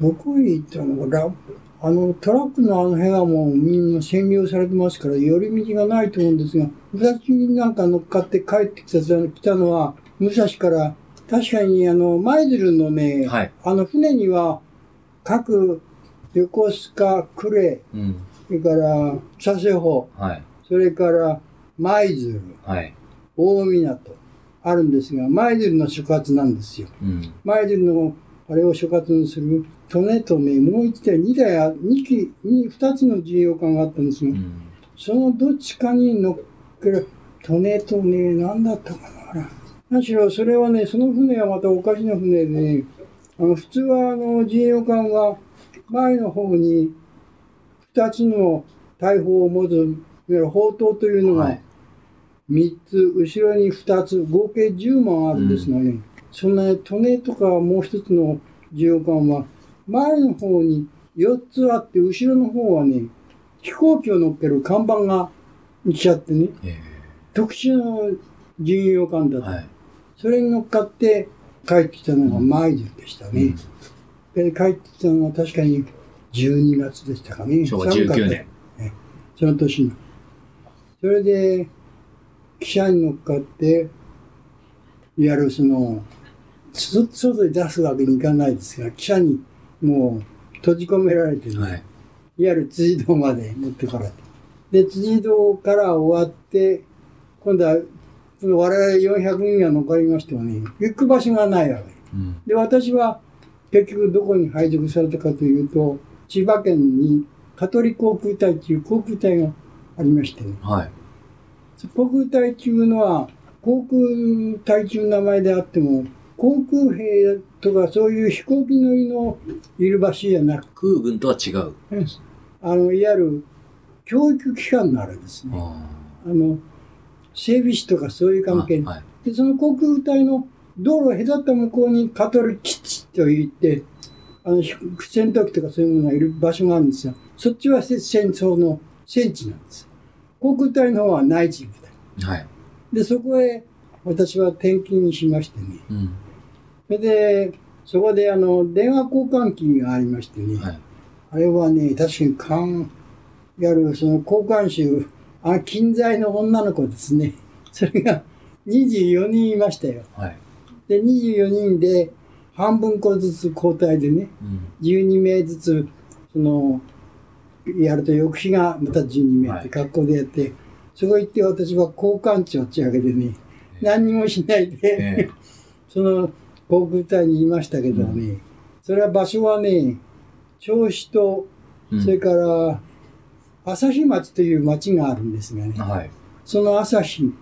どこへ行ったのか、あのトラックのあの辺はもみんな占領されてますから、寄り道がないと思うんですが、武蔵になんか乗っかって帰ってきた来たのは、武蔵から、確かにあの、舞鶴のね、はい。あの船には各横須賀、呉、うん。それから佐世保、はい。それから舞鶴、はい。大港、あるんですが、舞鶴の所轄なんですよ。うん。舞鶴のあれを所轄にする利根とね、もう一台、二台あ、二機、二二つの巡洋艦があったんですが、うん。そのどっちかに乗っける、利根とね、何だったかな。むしろそれはね、その船はまたおかしな船でね、あの普通はあの自衛艦は前の方に二つの大砲を持つ、いわゆる砲塔というのがはい三つ、後ろに二つ、合計10万あるんですがね、そんな利根とかもう一つの自衛艦は前の方に4つあって、後ろの方はね、飛行機を乗っける看板が来ちゃってね、え特殊な巡洋艦だと。えはい。それに乗っかって帰ってきたのが舞鶴でしたね。で帰ってきたのは確かに12月でしたかね。昭和19年。その年の。それで、汽車に乗っかって、いわゆるその、そ外に出すわけにいかないですが、汽車にもう閉じ込められてね、はい。いわゆる辻堂まで持ってかれて。で、辻堂から終わって、今度は、その我々400人が残りましてもね、行く場所がないわけ。うん。で、私は結局どこに配属されたかというと、千葉県に香取航空隊という航空隊がありましてね。はい。航空隊っていうのは、航空隊という名前であっても、航空兵とかそういう飛行機乗りのいる場所じゃなく空軍とは違う。て、あの、いわゆる教育機関のあるんですね。ああの、整備士とかそういうあ関係。はい。で、その航空隊の道路を隔った向こうにカトル基地と言って、あの、ひ戦闘機とかそういうものがいる場所があるんですよ。そっちは戦争の戦地なんです。航空隊の方は内地部隊。はい。で、そこへ私は転勤しましてね。うん。それで、そこであの、電話交換機がありましてね。はい。あれはね、確かに勘、やるその交換手、あの近在の女の子ですね。それが24人いましたよ。はい。で、24人で半分個ずつ交代でね、うん。12名ずつ、その、やると翌日がまた12名ってはい学校でやって、そこ行って私は交換長っていうわけでね、何にもしないで、ええ その航空隊にいましたけどね、それは場所はね、銚子と、うんそれから、朝日町という町があるんですがね、はい。その朝日、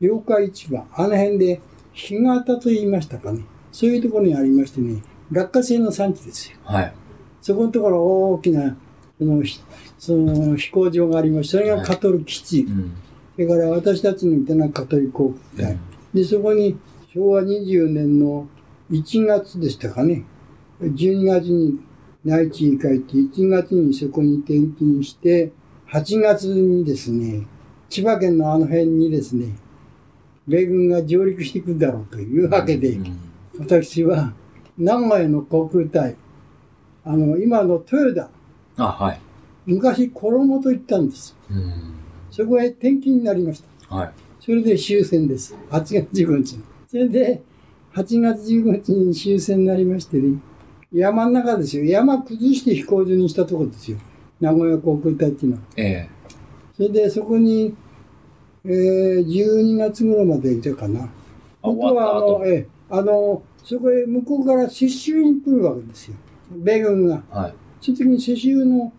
八日市場、あの辺で、干潟と言いましたかね、そういうところにありましてね、落花生の産地ですよ。はい。そこのところ大きな、その、ひその飛行場がありまして、それがカトル基地。うん。それから私たちのいたのはカトリ航空隊。で、そこに昭和20年の1月でしたかね。12月に内地に帰って、1月にそこに転勤して、8月にですね、千葉県のあの辺にですね、米軍が上陸してくるだろうというわけで、うん私は名古屋の航空隊、あの、今の豊田、あ、はい。昔衣と言ったんです。うん。そこへ転勤になりました。はい。それで終戦です。8月15日に。それで、8月15日に終戦になりましてね、山の中ですよ。山崩して飛行場にしたところですよ。名古屋航空隊っていうのは。ええ。それで、そこに、えー、12月頃までいたかな。あ本当は、あの、ええ、あの、そこへ向こうから接収に来るわけですよ。米軍が。はい。その時に世襲の、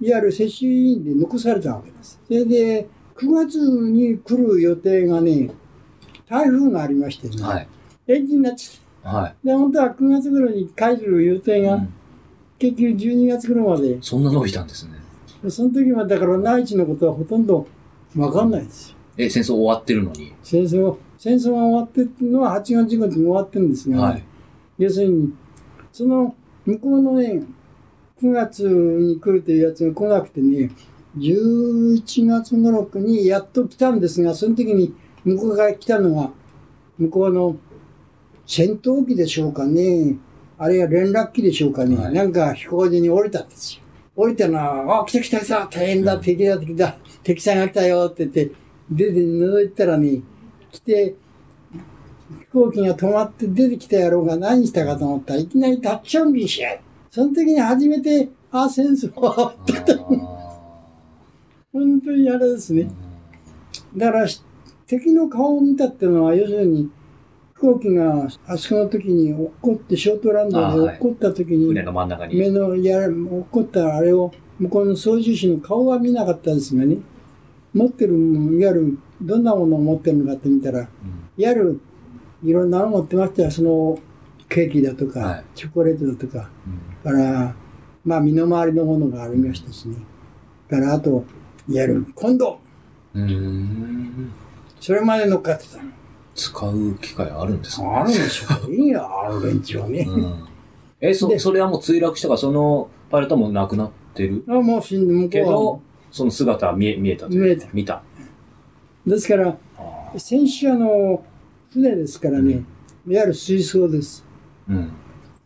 いわゆる世襲委員で残されたわけです。それで、9月に来る予定がね、台風がありましてね、はい。延期になっちゃっはい。た。で、本当は9月頃に帰る予定が、うん結局12月頃まで、そんな伸びたんですね。その時はだから内地のことはほとんどわかんないですよ。え、戦争終わってるのに？戦争、戦争が終わってるのは8月15日に終わってるんですが、はい。要するに、その向こうのね、9月に来るというやつが来なくてね、11月頃にやっと来たんですが、その時に向こうから来たのが、向こうの戦闘機でしょうかね、あるいは連絡機でしょうかね、はい。なんか飛行場に降りたんですよ。降りたのは、あ、来た来た来た、大変だ、うん。敵だ、敵だ、敵さんが来たよって言って、出て覗いたらね、来て、飛行機が止まって出てきた野郎が何したかと思ったらいきなりタッチオンビーしやその時に初めて、あ、戦争はあー。本当にあれですね。だから、敵の顔を見たっていうのは、要するに、飛行機があそこの時に落っこって、ショートランドであはい。落っこった時に、船の真ん中に。目のや落っこったあれを、向こうの操縦士の顔は見なかったんですがね、持ってるいわゆる、どんなものを持ってるのかって見たら、うん。いわゆるいろんなの持ってましたよ、そのケーキだとか、はい。チョコレートだとか、うんから、まあ身の回りのものがありましたしね。からあと、いわゆるコンドうーん。それまで乗っかってたの。使う機会あるんですね。あるんでしょう。いいよ、あの連中はね。うん。え、そ、でそれはもう墜落したから、そのパイロットも亡くなってる？あもう死んで、向けどこ、その姿は見え、見えた見えた見た。ですから、あ戦死者の船ですからね、うんいわゆる水槽です。ーうん。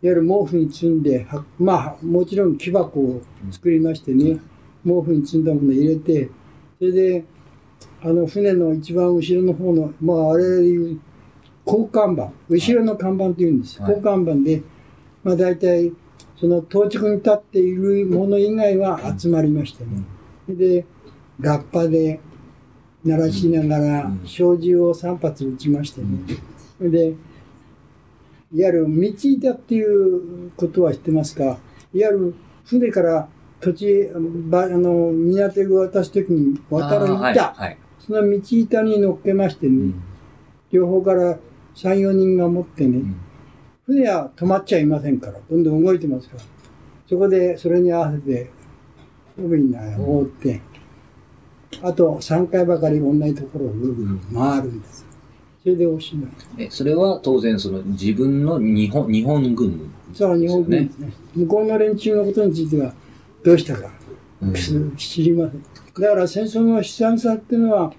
いわゆる毛布に積んで、はまあ、もちろん木箱を作りましてね、毛布に積んだものを入れて、それで、あの船の一番後ろの方の、まああれでいう交換板、後ろの看板って言うんです。はい交換板で、まあ大体、その当直に立っているもの以外は集まりましてね。で、ラッパで鳴らしながらうん、小銃を3発撃ちましてね。で、いわゆる道板っていうことは知ってますか？いわゆる船から土地、ばあの、港へ渡すときに渡るあーはい板、はい。その道板に乗っけましてね、うん両方から3、4人が持ってね、うん船は止まっちゃいませんから、どんどん動いてますから。そこで、それに合わせて、海に覆って、あと3回ばかり同じところをぐるぐる回るんです。それでおしまい。え、それは当然その自分の日本、日本軍。そう、日本軍ですね。向こうの連中のことについては、どうしたか、うん知りません。だから戦争の悲惨さっていうのは、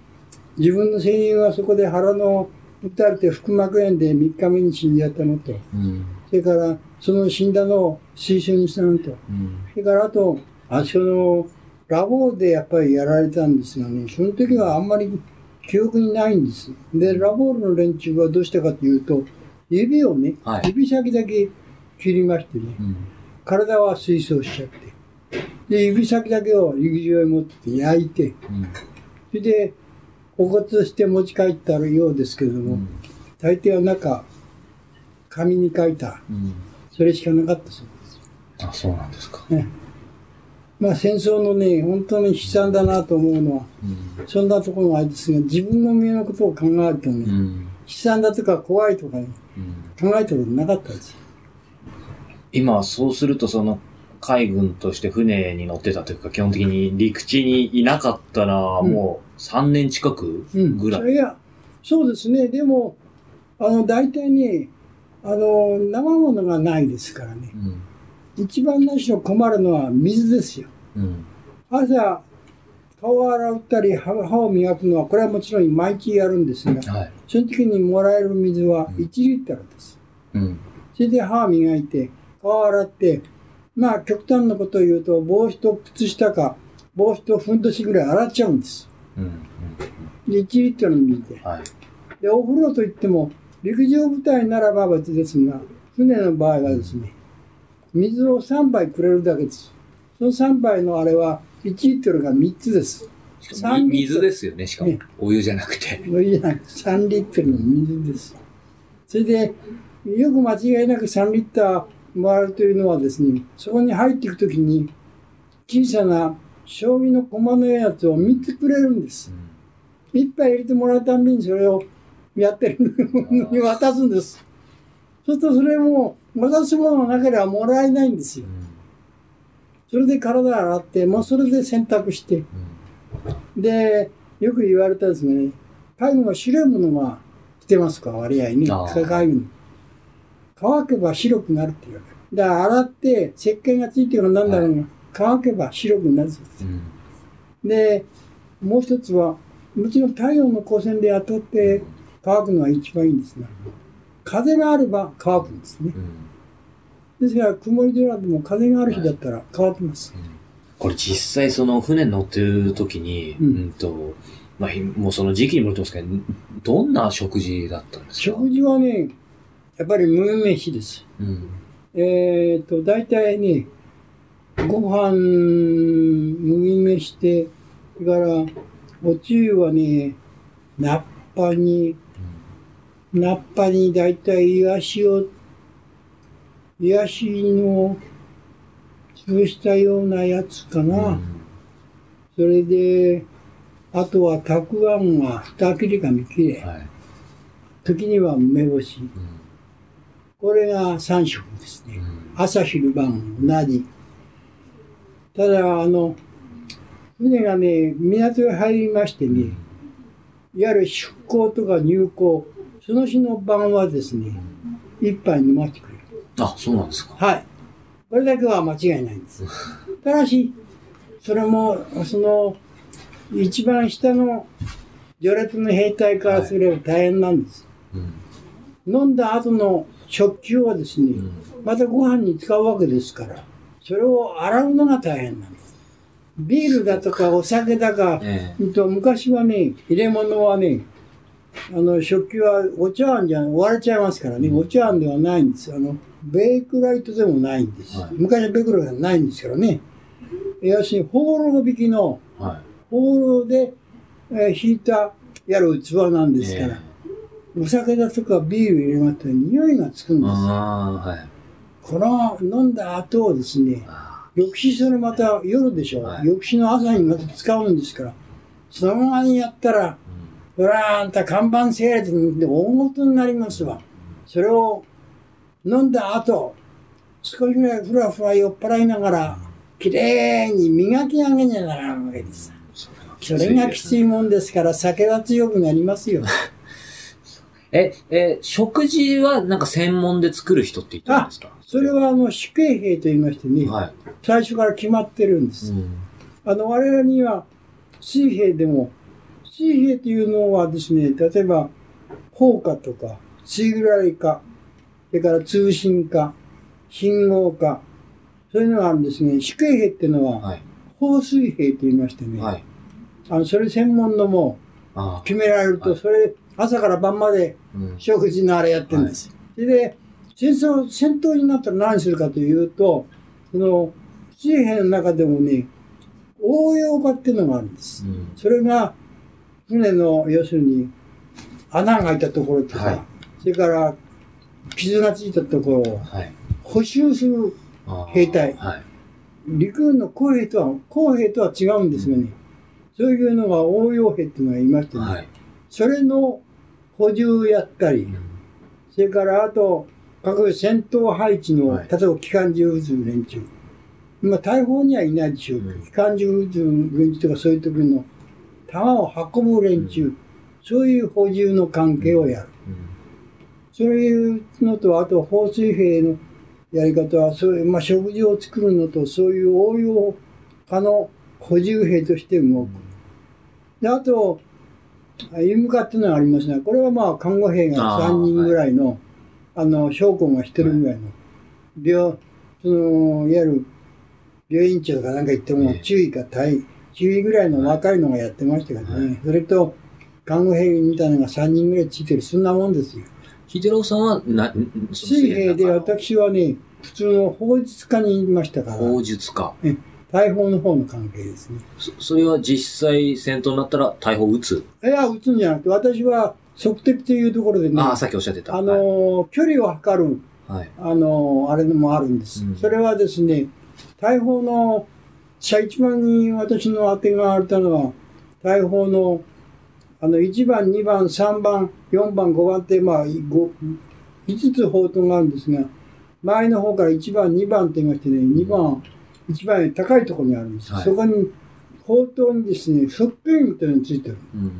自分の戦友がそこで腹の撃たれて腹膜炎で3日目に死んじゃったのと、うん。それからその死んだのを水晶にしたのと、うん。それからあと、あその、ラボでやっぱりやられたんですがね、その時はあんまり記憶にないんです。で、ラボールの連中はどうしたかというと、指をね、はい指先だけ切りましてね、うん。体は水晶しちゃって、で、指先だけを陸上へ持って焼いて、うん。それで、お骨として持ち帰ったようですけれども、うん。大抵は中、紙に書いた、うん。それしかなかったそうです。あ、そうなんですか。ねまあ戦争のね、本当に悲惨だなと思うのは、うん。そんなところがあれですが、自分の身のことを考えるとね、うん。悲惨だとか怖いとかね、うん。考えたことなかったですよ。今、そうするとその、海軍として船に乗ってたというか、基本的に陸地にいなかったら、うんもう3年近くうん。ぐらい。それが、そうですね、でも、あの、大体ね、あの、生ものがないですからね。うん。一番何しろ困るのは水ですよ。うん。朝、顔を洗ったり歯歯を磨くのは、これはもちろん毎日やるんですが、はい。その時にもらえる水はうん1リットルです。うん。それで歯を磨いて、顔を洗って、まあ極端なことを言うと、帽子と靴下か、帽子とふんどしぐらい洗っちゃうんです。うん。うん。で、1リットルの水で。はい。で、お風呂といっても、陸上部隊ならば別ですが、船の場合はですね、水を3杯くれるだけです。その3杯のあれは、1リットルが3つです。水ですよね、しかもね。お湯じゃなくて。お湯じゃなくて3リットルの水です。それで、よく間違いなく3リッターもらうというのはですね、そこに入っていくときに、小さな将棋の駒のやつを3つくれるんです。一杯入れてもらうたんびにそれをやってるのに渡すんです。そうするとそれも渡すものがなければもらえないんですよ。それで体洗って、もうそれで洗濯して。で、よく言われたんですがね、海軍は白いものが来てますか、割合ね。あー海軍。乾けば白くなるって言われる。だから洗って石鹸がついてるかなんだろう？が、乾けば白くなるんです。うん。で、もう一つは、もちろん太陽の光線で当たって乾くのが一番いいんですが、風があれば乾くんですね。うん。ですから、曇り空でも風がある日だったら乾きます。これ実際その船に乗ってる時に、ううんん、と、まあ、ひもうその時期にもよってますけど、どんな食事だったんですか？食事はね、やっぱり麦飯です。うん。えっ、と、大体ね、ご飯、麦飯で、それから、おつゆはね、ナッパに、ナッパに大体イワシを、イワシの潰したようなやつかな。うんそれで、あとはたくあんが二切れか三切れ。はい。時には梅干し。うんこれが三食ですね。うん朝昼晩同じ。ただ、あの、船がね、港へ入りましてね、いわゆる出港とか入港、その日の晩はですね、一杯飲ませてくれる。あ、そうなんですか。はい。これだけは間違いないんです。ただし、それも、その、一番下の序列の兵隊からすれば大変なんです。うん。飲んだ後の食器はですね、うんまたご飯に使うわけですから、それを洗うのが大変なんです。ビールだとかお酒だか、えうんと昔はね、入れ物はね、あの、食器はお茶碗じゃ割れちゃいますからね、お茶碗ではないんです。あの、ベークライトでもないんです。はい昔はベークライトがないんですからね。要するに、ホーロ引きの、えはい。ホーロで、えー引いたやる器なんですから、えお酒だとかビール入れますと匂いがつくんえです。はい。この飲んだ後をですね、あ翌日それまた夜でしょ、はい翌日の朝にまた使うんですから、そのままにやったら、ほら、あんた看板整列に大事になりますわ。それを飲んだ後、少しぐらいふらふら酔っ払いながら、きれいに磨き上げにゃならんわけです。それがきついもんですから、酒は強くなりますよ。え、え、食事はなんか専門で作る人って言ってるんですか？それはあの死刑兵と言いましてね、はい。最初から決まってるんです。うん。あの、我々には水兵でも、水兵というのはですね、例えば、砲火とか、水ぐらい化、それから通信化、信号化、そういうのがあるんですね。死刑兵っていうのは、はい。放水兵と言いましてね、はい。あのそれ専門のも決められると、はいそれ、朝から晩まで。食事のあれやってるんです。それで、戦争、戦闘になったら何するかというと、その、水兵の中でもね、応用化っていうのがあるんです。うん。それが、船の、要するに、穴が開いたところとか、はいそれから、傷がついたところをはい。補修するああ兵隊はい。陸軍の公兵とは、公兵とは違うんですがね、そういうのが応用兵っていうのがいましてね、はい。それの補充やったり、それからあと、各戦闘配置の、はい例えば機関銃撃つ連中。今、大砲にはいないでしょう機関銃撃つ連中とかそういう時の弾を運ぶ連中、そういう補充の関係をやる。うん。そういうのと、あと放水兵のやり方は、そういう、まあ、食事を作るのと、そういう応用可の補充兵として動く。で、あと、あ医務課っていうのがありますが、これはまあ、看護兵があー3人ぐらいの、あの、将校が1人ぐらいの、病、その、いわゆる、病院長かなんか言ってもええ、注意か対、注意ぐらいの若いのがやってましたからね。はいそれと、看護兵みたいなのが3人ぐらいついてる、そんなもんですよ。秀郎さんは、な、ん水兵で私、私はね、普通の法術家にいましたから、法術家。大砲の方の関係ですね。そそれは実際戦闘になったら大砲撃つ？いや、撃つんじゃなくて、私は測定というところでね、ああ、あさっきおっしゃってた。の、距離を測る、はい。はい。あの、あれのもあるんです。うんそれはですね、大砲の、さ一番に私の当てがあったのは、大砲の、あの、1番、2番、3番、4番、5番って、まあ、5, 5つ砲塔があるんですが、前の方から1番、2番って言いましてね、2番、一番より高いところにあるんです。はいそこに、砲塔にですね、側距離というのがついてる。うん。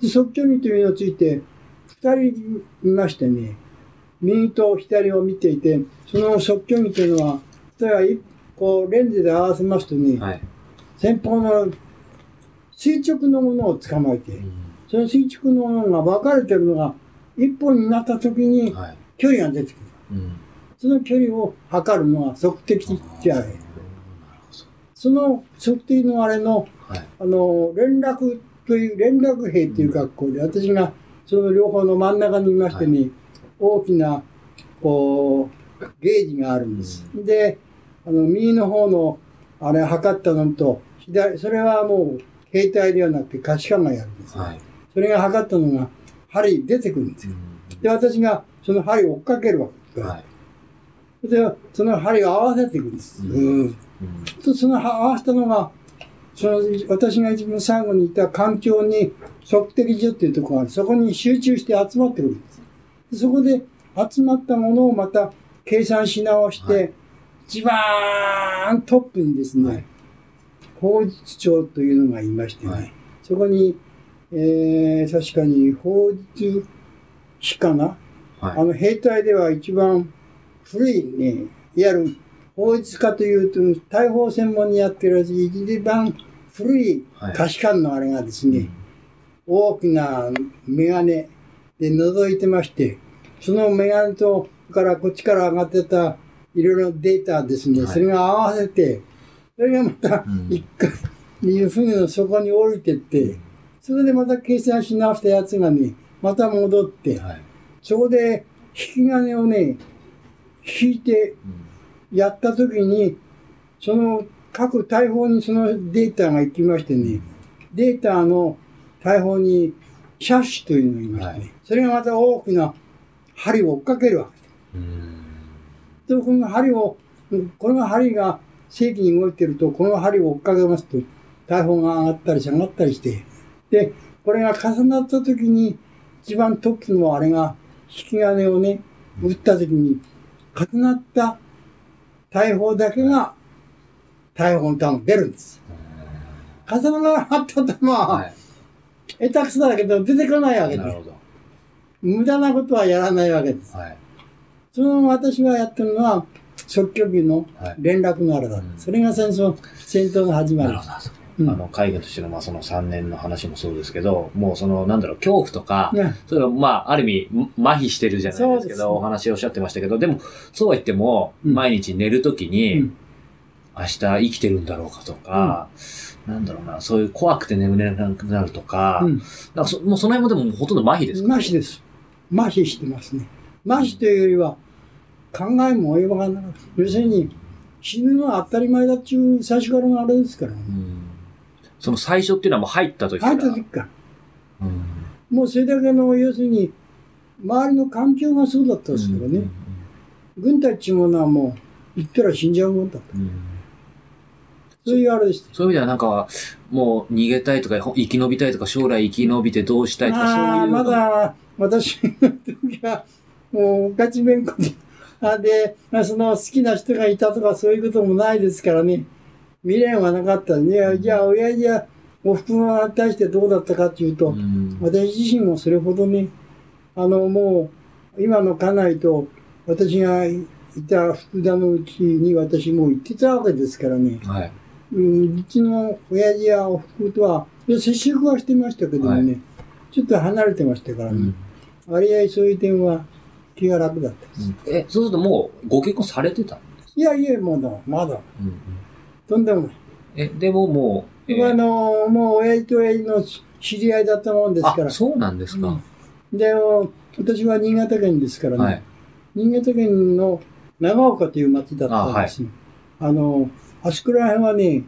で側距離というのがついて、二人いましてね、右と左を見ていて、その側距離というのは、例えばい、こう、レンズで合わせますとね、はい。先方の垂直のものを捕まえてう、んその垂直のものが分かれてるのが一本になった時にはい。距離が出てくる。うん。その距離を測るのは測定値あれ。その測定のあれの、はい。あの、連絡という、連絡兵っていう学校で、私がその両方の真ん中にいましてね、大きな、こう、ゲージがあるんです。で、あの、右の方の、あれ、測ったのと、左、それはもう、兵隊ではなくて、可視化がやるんです。はい。それが測ったのが、針出てくるんですよ。で、私がその針を追っかけるわけです。はい。で、その針を合わせていくんです。うんとその合わせたのが、その私が一番最後にいた環境に測定所っていうところがある。そこに集中して集まってくるんです。でそこで集まったものをまた計算し直して、はい一番トップにですね、はい。法術長というのがいましてね、はい。そこに、えー、確かに法術師かな、はい。あの兵隊では一番古いね、いわゆる法律家というと、大砲専門にやってる一番古い可視官のあれがですね、大きなメガネで覗いてまして、そのメガネとからこっちから上がってたいろいろデータですね、はい。それが合わせて、それがまたうん。一回、船の底に降りてって、それでまた計算し直したやつがね、また戻って、はい。そこで引き金をね、引いてうん。やった時に、その各大砲にそのデータが行きましてね、データの大砲にシャッシュというのがいましてね、はい。それがまた大きな針を追っかけるわけ。です。うんで、この針を、この針が正規に動いてると、この針を追っかけますと、大砲が上がったり下がったりして、で、これが重なった時に、一番トップのあれが、引き金をね、打った時に、重なった大砲だけが、大砲の弾出るんです。重ならなかった弾はは、下手くそだけど出てこないわけでほど。無駄なことはやらないわけです。はい。その私がやってるのは、即興機のはい。連絡のあれだった。うんそれが戦争、戦闘の始まりです。なるほど。うんあの、海外としての、まあ、その3年の話もそうですけど、もうその、なんだろう、恐怖とか、ねそれはまあ、ある意味、麻痺してるじゃないですけど、お話をおっしゃってましたけど、でも、そうは言っても、うん毎日寝るときに、うん明日生きてるんだろうかとか、なんだろうな、そういう怖くて眠れなくなるとか、うんかそもうその辺もでもほとんど麻痺ですか麻痺です。麻痺してますね。麻痺というよりは、考えも及ばがなかった。要するに、死ぬのは当たり前だっていう最初からのあれですからね。うんその最初っていうのはもう入った時から。入った時から。うんもうそれだけの、要するに、周りの環境がそうだったですからね。軍隊っていうものはもう、行ったら死んじゃうもんだと。そういうあれでした。そういう意味ではなんか、もう逃げたいとか、ほ生き延びたいとか、将来生き延びてどうしたいとか、そういう。まだ、私の時は、もう、ガチ弁護で、あで、まあその好きな人がいたとかそういうこともないですからね。未練はなかったね。いや、じゃあ、親父やおふくろに対してどうだったかっていうと、うん私自身もそれほどね、あの、もう、今の家内と、私がいた福田のうちに私もう行ってたわけですからね。はい。うん、うちの親父やおふくろとは、接触はしてましたけどもね、はちょっと離れてましたからね、うん割合そういう点は気が楽だったです。え、そうするともうご結婚されてたんですいやいや、まだ、まだ、とんでもない。え、でももう、えーあの、もう親父と親父の知り合いだったもんですからあ、。そうなんですか。うんで、私は新潟県ですからね、はい。新潟県の長岡という町だったんですね。あ,、の、あそこら辺はね、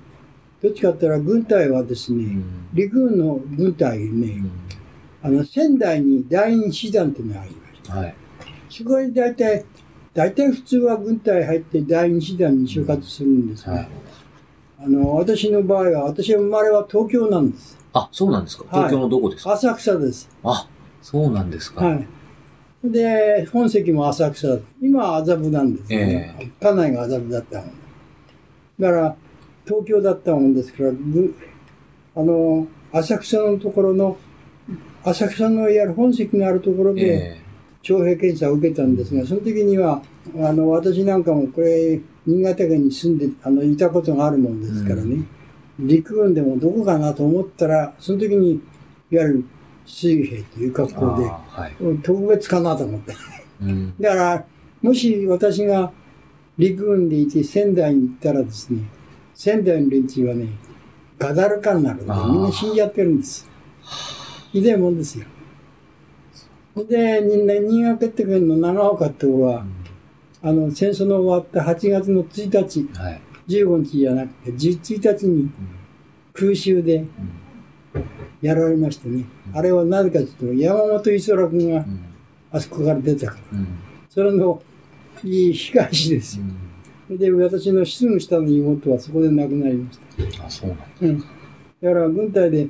どっちかって言ったら軍隊はですね、うん陸軍の軍隊ね、うんあの、仙台に第二師団っていうのがありました。はい。そこに大体、大体普通は軍隊入って第二師団に就活するんですが、はい。あの、私の場合は、私は生まれは東京なんです。あ、そうなんですか。東京のどこですか、浅草です。あ、そうなんですか。はい。で、本籍も浅草だ今は麻布なんですね。家内が麻布だったもんだから、東京だったもんですから、ぐあの、浅草のところの、浅草のいわゆる本籍のあるところで、え徴兵検査を受けたんですが、その時には、あの、私なんかもこれ、新潟県に住んで、あの、いたことがあるもんですからね、陸軍でもどこかなと思ったら、その時に、いわゆる水兵という格え好で、はい。特別かなと思って。うん。だから、もし私が陸軍でいて仙台に行ったらですね、仙台の連中はね、ガダルカになるんで、みんな死んじゃってるんです。ひどいもんですよ。で、に新潟県の長岡ってところは、あの、戦争の終わった8月の1日、はい。15日じゃなくて、11日に空襲でうんやられましてね。あれはなぜかというと、山本五十六君がうんあそこから出たから。うんそれのいい控えしですよ。で、私のすぐ下の妹はそこで亡くなりました。あ、そうなんだ。うん。だから軍隊で、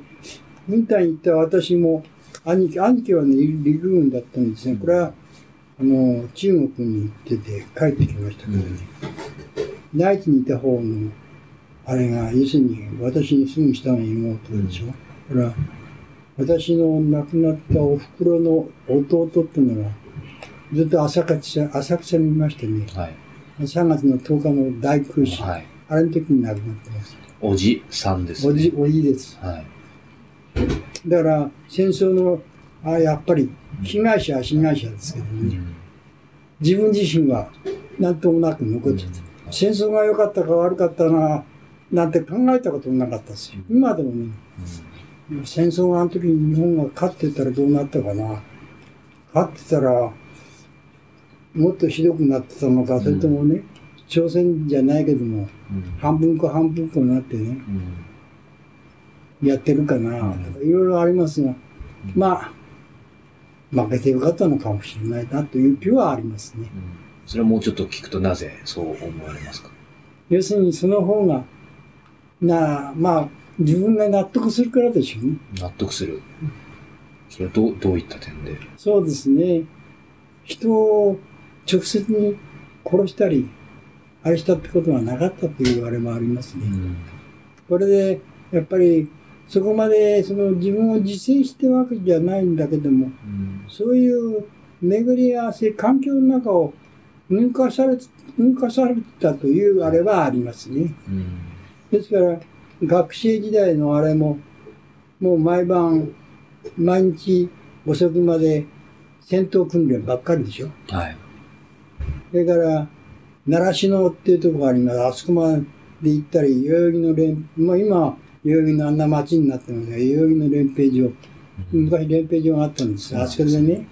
軍隊に行った私も、兄貴、兄貴はね、陸軍だったんですね。これは、あの、中国に行ってて帰ってきましたけどね。内地にいた方の、あれが、要するに私にすぐ下の妹でしょ。これは、私の亡くなったお袋の弟っていうのが、ずっと浅草、浅草にいましてね、はい。3月の10日の大空襲、はい。あれの時に亡くなってます。おじさんですね。おじ、おじです。はい。だから、戦争の、あやっぱり、被害者は被害者ですけどね、うん自分自身は何ともなく残っちゃった。戦争が良かったか悪かったな、なんて考えたこともなかったですよ。今でもね、戦争があの時に日本が勝ってたらどうなったかな。勝ってたら、もっとひどくなってたのか、それともね、朝鮮じゃないけども、半分か半分かになってね、やってるかな、とか、いろいろありますが、まあ、負けてよかったのかもしれないなという気はありますね。それはもうちょっと聞くとなぜそう思われますか？要するにその方が、なあ、まあ、自分が納得するからでしょうね。納得する。それはどう、どういった点で？そうですね。人を直接に殺したり、あれしたってことはなかったというあれもありますね。これで、やっぱり、そこまでその自分を自制してるわけじゃないんだけども、そういう巡り合わせ、環境の中を抜かされ、抜かされたというあれはありますね。ですから、学生時代のあれも、もう毎晩、毎日遅くまで戦闘訓練ばっかりでしょ。はい。それから、習志野っていうところがあります。あそこまで行ったり、代々木の連、まあ今、代々木のあんな町になってますが、代々木の練兵場、昔練兵場があったんですが、あそこでね、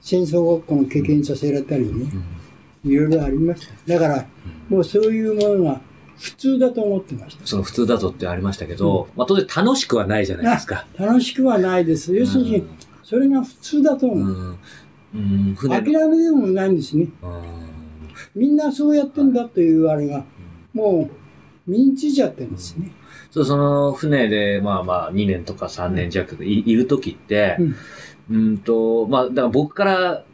戦争ごっこの経験させられたりね、いろいろありました。だから、もうそういうものが普通だと思ってました。その普通だとってありましたけど、まあ当然楽しくはないじゃないですか。楽しくはないです。要するに、それが普通だと思う。うん。うん。船諦の。めでもないんですね。うんみんなそうやってんだというあれが、もう、身についちゃってるんですね。そう、その船で、まあまあ、2年とか3年弱でいいるときって、うん。うんと、まあ、だから僕から、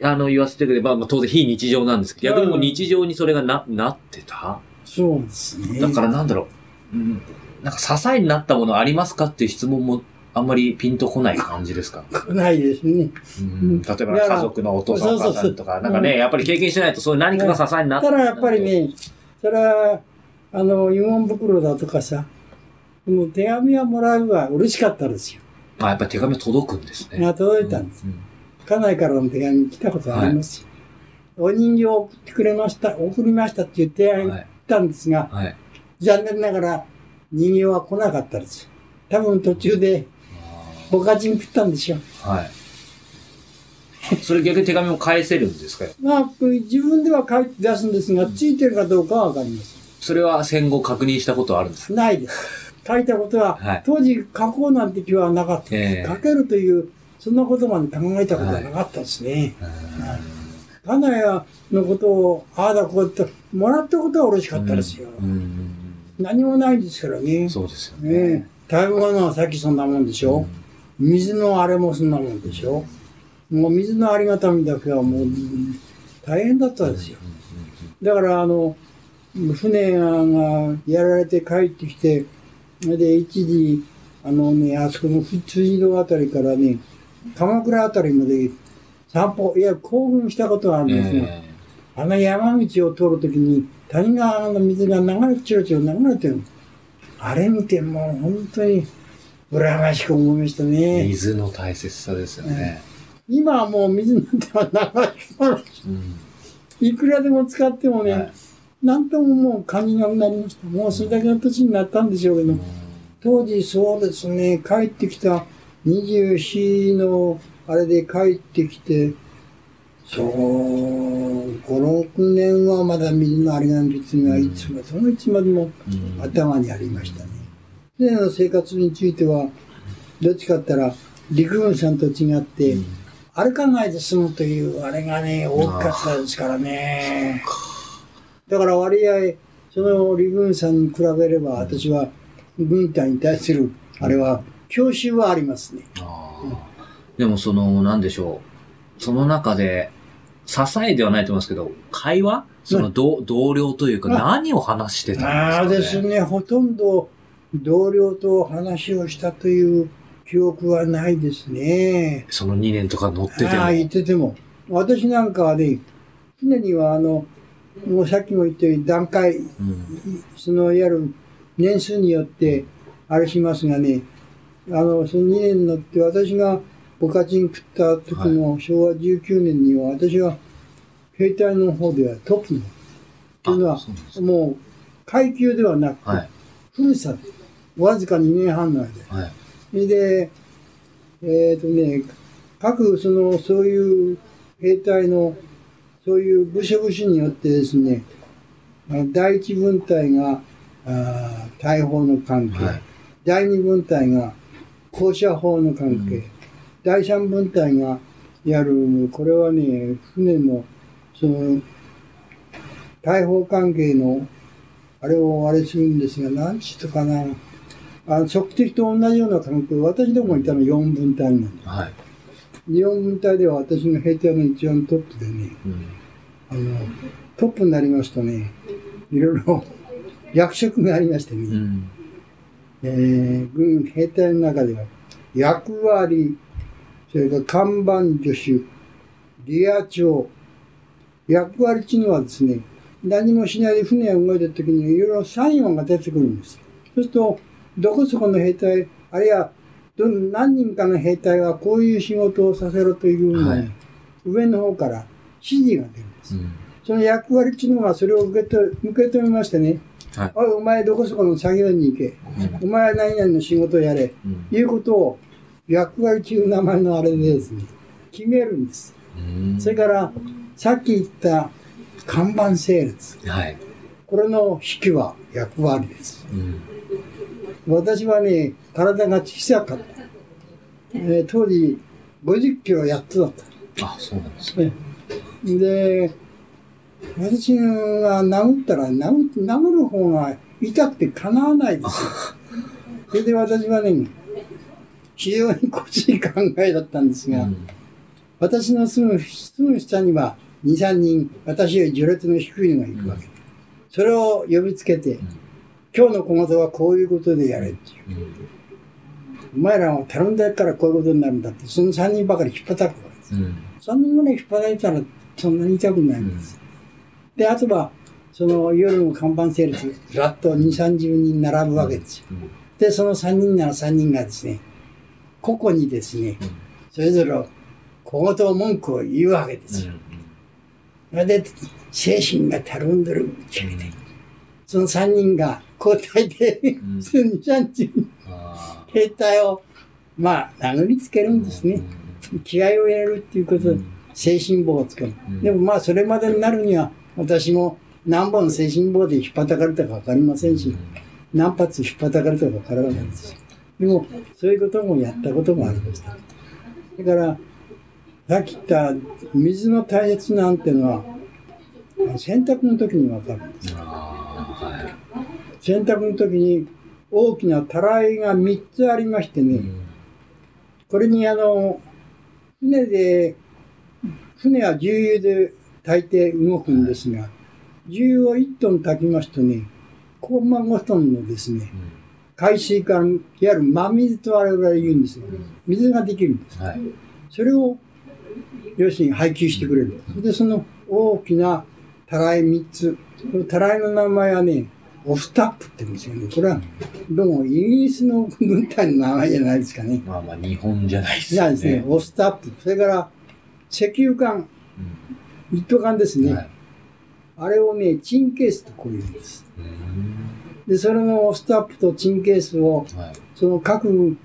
あの、言わせてくれば、まあ当然非日常なんですけど、逆にもう日常にそれがな、なってた。そうですね。だからなんだろう、うん、なんか支えになったものありますかっていう質問もあんまりピンとこない感じですか、ないですね。うん、例えば家族のお父さんお母さんとか、なんかね、やっぱり経験しないとそういう何かが支えになった。ただやっぱりね、それは、あの、慰問袋だとかさ、もう手紙はもらうは嬉しかったですよ。あ、やっぱり手紙届くんですね。が届いたんです。うん家内からの手紙来たことありますよ。お人形を送ってくれました、送りましたって言ってはい来たんですが、はい。残念ながら人形は来なかったです。多分途中でボカチン食ったんでしょう。はい。それ逆に手紙も返せるんですか？まあ、自分では書いて出すんですが、ついてるかどうかはわかりません。それは戦後確認したことはあるんですか？ないです。書いたことは、はい当時書こうなんて気はなかった書けるという、そんなことまで考えたことはなかったですね。家内のことを、ああだこうやって、もらったことは嬉しかったですよ。うんうん何もないですからねうん。そうですよね。ねえ。台湾のはさっきそんなもんでしょ。水のあれもそんなもんでしょ。もう水のありがたみだけはもううん大変だったですよ。だからあの、船がやられて帰ってきて、で一時、あのね、あそこの辻堂あたりからね、鎌倉あたりまで散歩、いや、興奮したことがあるんですが、えあの山道を通るときに谷川の水が流れ、ちろちろ流れてる。あれ見てもう本当に羨ましく思いましたえね。水の大切さですよね。今はもう水なんては流れっぱなしうんいくらでも使ってもね、はいなんとももう感じなくなりました。もうそれだけの年になったんでしょうけど、当時そうですね、帰ってきた24のあれで帰ってきて、そう、5、6年はまだ水のありがん率がいつも、そのいつまでもうん頭にありましたね。船の生活については、どっちかって言ったら、陸軍さんと違って、歩かないで済むというあれがね、大きかったですからね。だから割合、その陸軍さんに比べれば、私は軍隊に対する、あれは、教習はありますね。あーでもその、なんでしょう。その中で、支えではないと思いますけど、会話？その同同僚というか、あ何を話してたああんですかね？ですね、ほとんど同僚と話をしたという記憶はないですね。その2年とか乗ってても。ああ、言ってても。私なんかはね、常にはあの、もうさっきも言ったように段階、うんそのいわゆる年数によってあれしますがね、あの、その2年になって私がボカチン食った時の昭和19年には私は兵隊の方ではトップの。というのはもう階級ではなく、はい。古さ、わずか2年半の間。はい。で、えっ、とね、各その、そういう兵隊の、そういう部署部署によってですね、第一分隊が、大砲の関係、はい第二分隊が放射砲の関係、うん第三分隊がやる、これはね、船の、その、大砲関係の、あれをあれするんですが、何ちったかな。あの、測敵と同じような関係、私どもいたの4分隊なんではい。4分隊では私の兵隊の一番トップでね、うん。あの、トップになりますとね、いろいろ役職がありましてね、うん。えー軍兵隊の中では役割、それから看板助手、リア長、役割っていうのはですね、何もしないで船が動いた時にいろいろサインが出てくるんです。そうすると、どこそこの兵隊、あるいはど何人かの兵隊がこういう仕事をさせろというのをね、はい上の方から指示が出る。その役割っていうのがそれを受けと受け止めましてね、はい。お前どこそこの作業に行け。お前は何々の仕事をやれ。うん。いうことを役割という名前のあれでですね、決めるんです。うんそれから、さっき言った看板整列。はい。これの引きは役割です。うん。私はね、体が小さかった。えー当時、50キロやっとだった。あ、そうなんですね。ねで、私が殴ったら殴殴る方が痛くてかなわないですよ。それで私はね、非常にこしい考えだったんですが、うん。私の住むすぐ下には2、3人、私より序列の低いのがいるわけ。それを呼びつけて、今日の小言はこういうことでやれっていう。うん。お前らは頼んだからこういうことになるんだって、その3人ばかり引っ叩くわけです。うん。3人ぐらい引っ張られたらそんなに痛くないんです。で、あとは、その夜の看板整列、ずらっと2、30人並ぶわけですよ。うん。で、その3人なら3人がですね、個々にですね、それぞれ小言を文句を言うわけですよ。それで、精神がたるんでるっちゃけて、その3人が交代で、んその2、30人あ兵隊を、まあ、殴りつけるんですね。気合を入れるっていうことで、精神棒をつける。うんでもまあ、それまでになるには、私も何本精神棒で引っ叩かれたかわかりませんし、何発引っ叩かれたかわからないんですよ。でも、そういうこともやったこともありました。だから、さっき言った水の大切なんていうのは、洗濯の時にわかるんです。洗濯の時に大きなたらいが3つありましてね、うんこれにあの、船で、船は重油で大抵動くんですが、重油を1トン炊きますとね、コンマ5トンのですね、海水管、いわゆる真水と我々は言うんですよ。水ができるんです。うん。はい。それを、要するに配給してくれる。で、その大きなたらい3つ。このたらいの名前はね、オフタップって言うんですよね。これは、どうもイギリスの軍隊の名前じゃないですかね。まあまあ、日本じゃないですよじゃあですねね。、オフタップ。それから、石油管、一斗管ですね。うんはい。あれをね、チンケースとこう言うんです。うんで、それのオフタップとチンケースを、はい。その各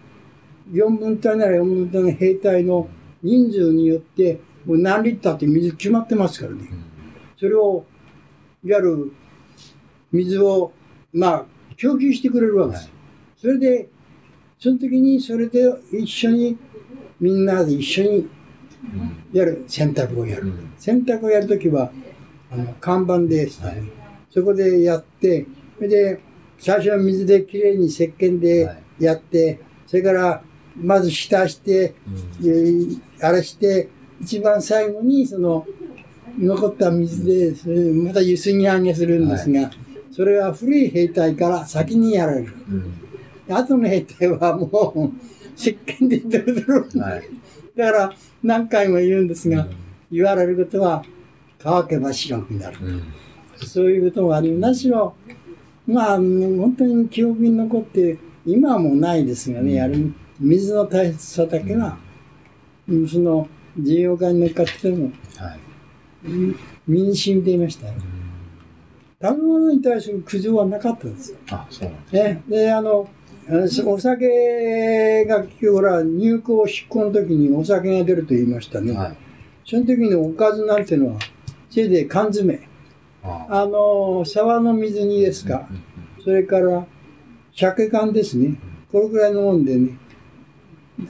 4分隊なら4分隊の兵隊の人数によって、もう何リッターって水決まってますからね。それを、いわゆる水を、まあ、供給してくれるわけです。それで、その時にそれで一緒に、みんなで一緒に、うん。やる洗濯をやる。うん。洗濯をやるときは、あの、看板でしたね、はい。そこでやって、それで、最初は水できれいに石鹸ではい。やって、それから、まず浸して、あれして、一番最後に、その、残った水で、それまたゆすぎ上げするんですが、それは古い兵隊から先にやられる。うん。後の兵隊はもう、石鹸でドロドロ。はい。だから、何回も言うんですが、うん言われることは、乾けば白くなる。うんそういうこともあり、なしろ、まあ、本当に記憶に残って、今はもうないですがね、うんあれ、水の大切さだけは、うんその、自由化に乗っかっても、はい。うん身に染みていましたよ。食べ物に対する苦情はなかったんですよ。あ、そうなんですね。で、あの、お酒が、ほら、入港執行の時にお酒が出ると言いましたね。はい。その時のおかずなんてのは、せいぜい缶詰。ああの、沢の水煮ですか。うんうんそれから、鮭缶ですね。これくらいのもんでね。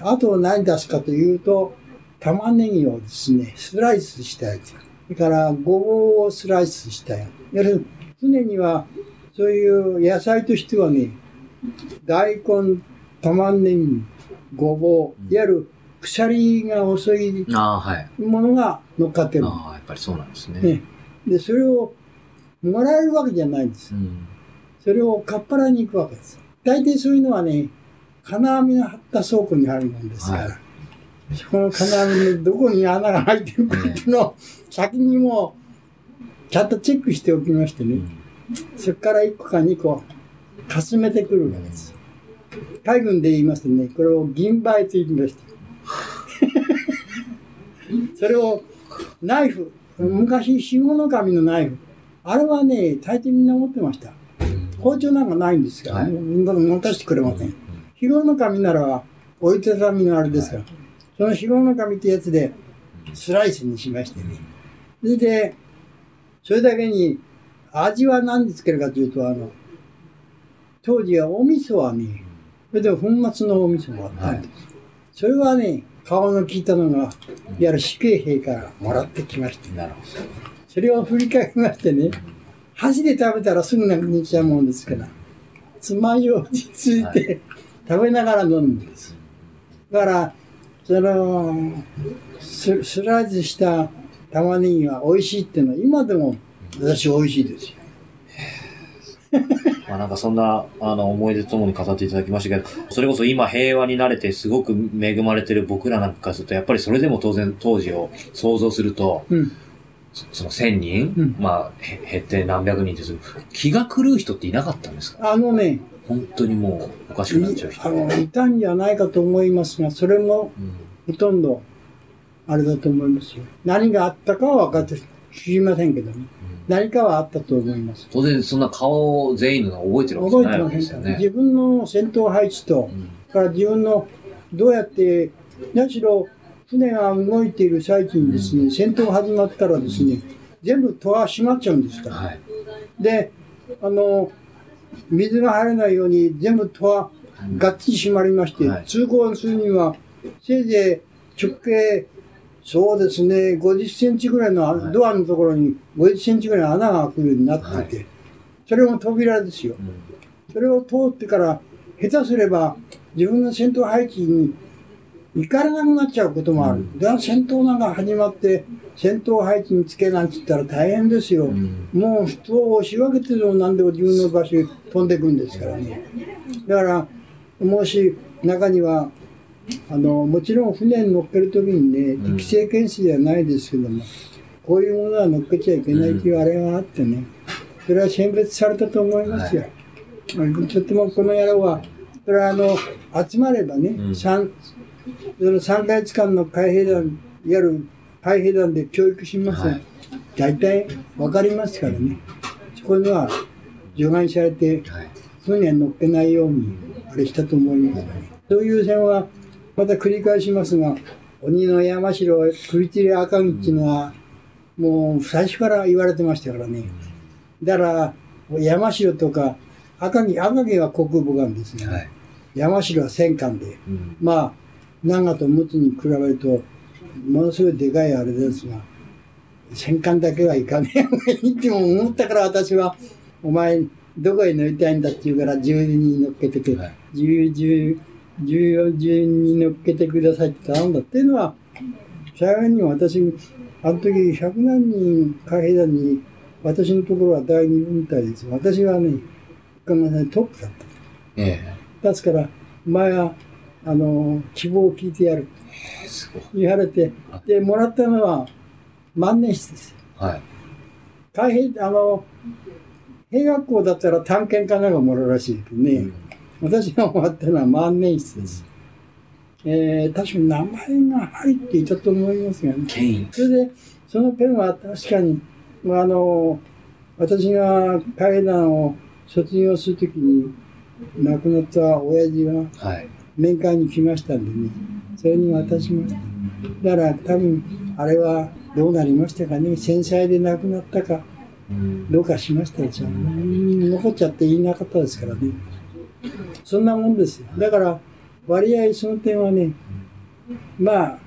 あと何出すかというと、玉ねぎをですね、スライスしたやつ。それから、ごぼうをスライスしたやつ。やる常には、そういう野菜としてはね、大根、玉ねぎ、ごぼう、いわゆる鎖が遅い。ものが乗っかってる。ああ、やっぱりそうなんですね。ね。で、それをもらえるわけじゃないんですう。ん。それをかっぱらに行くわけです。大体そういうのはね、金網が張った倉庫にあるもんですから、はいそこの金網のどこに穴が開いてるかっていうのを先にもうちゃんとチェックしておきましてね、うんそこから1個か2個かすめてくるわけです。海軍で言いますとね、これを銀梅と言いまして。それをナイフ、昔、死後の神のナイフ。あれはね、大抵みんな持ってました。包丁なんかないんですから、はい持たせてくれません。日頃の紙ならば、折りたたみのあれですから、その日頃の紙ってやつで、スライスにしましてね。それで、それだけに、味は何でつけるかというと、あの、当時はお味噌はね、それで粉末のお味噌があったんです。それはね、顔の効いたのが、いわゆる死刑兵からもらってきまして、なるほそれを振り返りましてね、箸で食べたらすぐなくなっちゃうもんですから、つまようじついて、食べながら飲むんです。だから、その、ススライスした玉ねぎが美味しいっていうのは今でも私美味しいですよ。ど。まあなんかそんな、あの、思い出とともに語っていただきましたけど、それこそ今平和に慣れてすごく恵まれてる僕らなんかすると、やっぱりそれでも当然当時を想像すると、うん。そその1000人、うんまあ、へ減って何百人でする。気が狂う人っていなかったんですか？あのね、本当にもうおかしくなっちゃう人。あの、いたんじゃないかと思いますが、それもうんほとんど、あれだと思いますよ。何があったかは分かって知りませんけどね。何かはあったと思います。当然そんな顔を全員の覚えてるわけじゃ覚えてないわませんから、ね。自分の戦闘配置と、うんから自分のどうやって、何しろ船が動いている最中にですね、戦闘が始まったらですね、全部戸は閉まっちゃうんですから。はい。で、あの、水が入らないように全部戸はがっちり閉まりまして、はい通行するには、せいぜい直径、そうですね、50センチぐらいのはいドアのところに50センチぐらいの穴が開くようになっていて、それも扉ですよ。うんそれを通ってから、下手すれば自分の戦闘配置に行かれなくなっちゃうこともある。うん戦闘なんか始まって、戦闘配置につけなんて言ったら大変ですよ。うんもう人を仕分けてでも何でも自分の場所に飛んでくんですからね。だから、もし中には、あの、もちろん船に乗っけるときにね、うん適正検視ではないですけども、こういうものは乗っけちゃいけないというあれがあってね、それは選別されたと思いますよ。とてもこの野郎は、それはあの、集まればね、うん三その3ヶ月間の海兵団、いわゆる海兵団で教育しますはい大体わかりますからね。そこには除外されて、はい。船に乗っけないように、あれしたと思いますね。そういう線は、また繰り返しますが、鬼の山城、首切り赤城っていうのは、もう最初から言われてましたからね。だから、山城とか、赤城、赤城は国母艦ですね。はい。山城は戦艦で。うんまあ、長と陸奥に比べると、ものすごいでかいあれですが、戦艦だけはいかねえ方がいいって思ったから私は、お前、どこへ乗りたいんだって言うから、10に乗っけてくれ。はい10、10、14、10に乗っけてくださいって頼んだっていうのは、幸いにも私、あの時100何人海兵団に、私のところは第二分隊です。私はね、ごめんなさい、トップだった。えですから、お前は、あの、希望を聞いてやる。言われて、で、もらったのは万年筆です。はい。海兵、あの、兵学校だったら探検家なんかもらうらしいけどね、うん私がもらったのは万年筆です。えー、確かに名前が入っていたと思いますがね。それで、そのペンは確かに、まあ、あの、私が階段を卒業するときに亡くなった親父がはい。面会に来ましたんでね、それに渡しました。だから多分、あれはどうなりましたかね、戦災で亡くなったか、うんどうかしましたでしょう。うん残っちゃって言いなかったですからね。そんなもんですよ。だから、割合その点はね、まあ、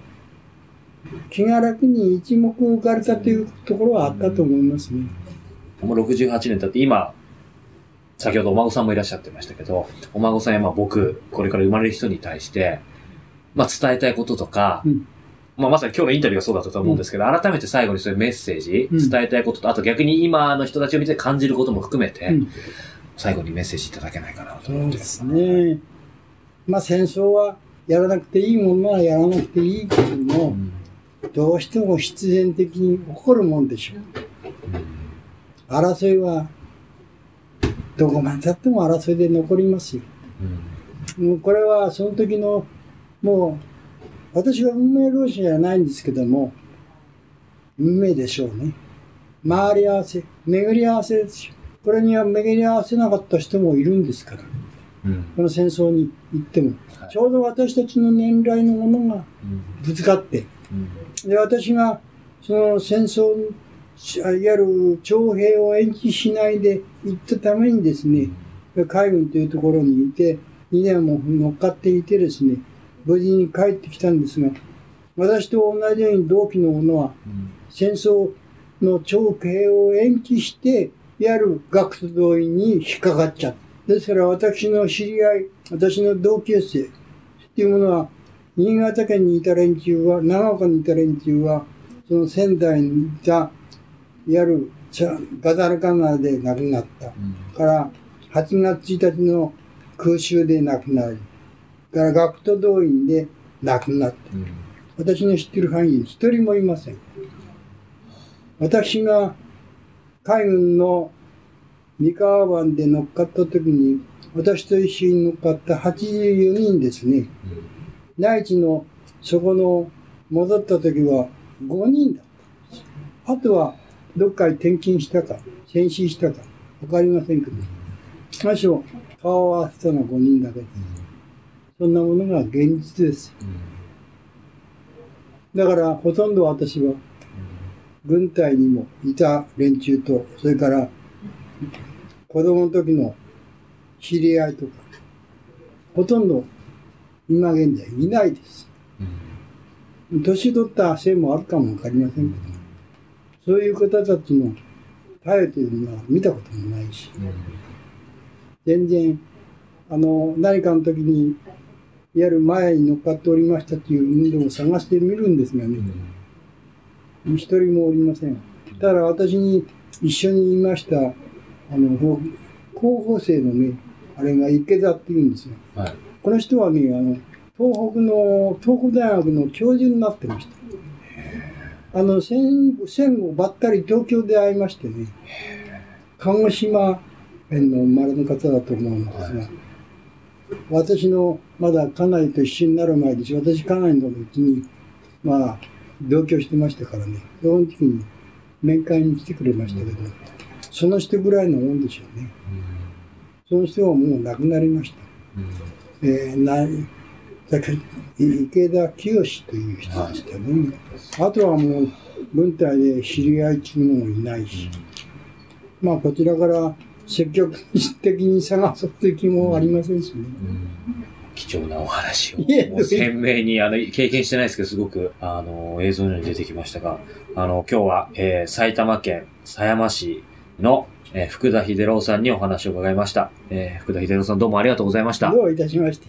気が楽に一目置かれたというところはあったと思いますね。もう68年経って、今、先ほどお孫さんもいらっしゃってましたけど、お孫さんやまあ僕、これから生まれる人に対して、まあ伝えたいこととか、うんまあまさに今日のインタビューがそうだったと思うんですけど、改めて最後にそういうメッセージ、うん伝えたいことと、あと逆に今の人たちを見て感じることも含めて、うん最後にメッセージいただけないかなとそ思って。うですね。まあ戦争はやらなくていいものはやらなくていいけどうも、んどうしても必然的に起こるもんでしょう。争いは、どこまでたっても争いで残りますよ。うんもうこれはその時の、もう、私は運命論者じゃないんですけども、運命でしょうね。回り合わせ、巡り合わせですよ。これには巡り合わせなかった人もいるんですから、うん。この戦争に行っても。はい。ちょうど私たちの年代のものがうん。ぶつかって、うん。で、私が、その戦争に、いわゆる徴兵を延期しないで行ったためにですね、海軍というところにいて、2年も乗っかっていてですね、無事に帰ってきたんですが、私と同じように同期の者は、うん。戦争の徴兵を延期して、いわゆる学徒動員に引っかかっちゃった。ですから私の知り合い、私の同級生っていうものは、新潟県にいた連中は、長岡にいた連中は、その仙台にいた、いわゆるガダルカナダで亡くなった。から、8月1日の空襲で亡くなり、から学徒動員で亡くなった。うん私の知ってる範囲に一人もいません。私が海軍の三河湾で乗っかった時に、私と一緒に乗っかった84人ですね。内地のそこの戻った時は5人だったんですよ。あとはどっかに転勤したか、戦死したか、わかりませんけど。最初、顔を合わせたのは5人だけです。そんなものが現実です。だから、ほとんど私は、軍隊にもいた連中と、それから、子供の時の知り合いとか、ほとんど今現在いないです。年取ったせいもあるかもわかりませんけど、そういう方たちの態度というのは見たこともないし、全然、あの、何かの時に、いわゆる前に乗っかっておりましたという運動を探してみるんですがね、一人もおりません。ただ私に一緒にいました、あの、ほ候補生のね、あれが池田っていうんですよ。はい。この人はね、あの、東北の、東北大学の教授になってました。あの、戦戦後ばったり東京で会いましてね、鹿児島県の生まれの方だと思うんですが、私のまだ家内と一緒になる前です私家内のうちに、まあ、同居してましたからね、その時に面会に来てくれましたけど、その人ぐらいのもんでしょうね。その人はもう亡くなりました。えー、なだから池田清という人でしたね。あとはもう軍隊で知り合いっていうのもいないし、まあこちらから積極的に探そうという気もありませんしね。貴重なお話を。もう鮮明に、あの、経験してないですけど、すごく、あの、映像のように出てきましたが、あの、今日は、えー埼玉県狭山市の、えー福田秀郎さんにお話を伺いました。えー福田秀郎さんどうもありがとうございました。どういたしまして。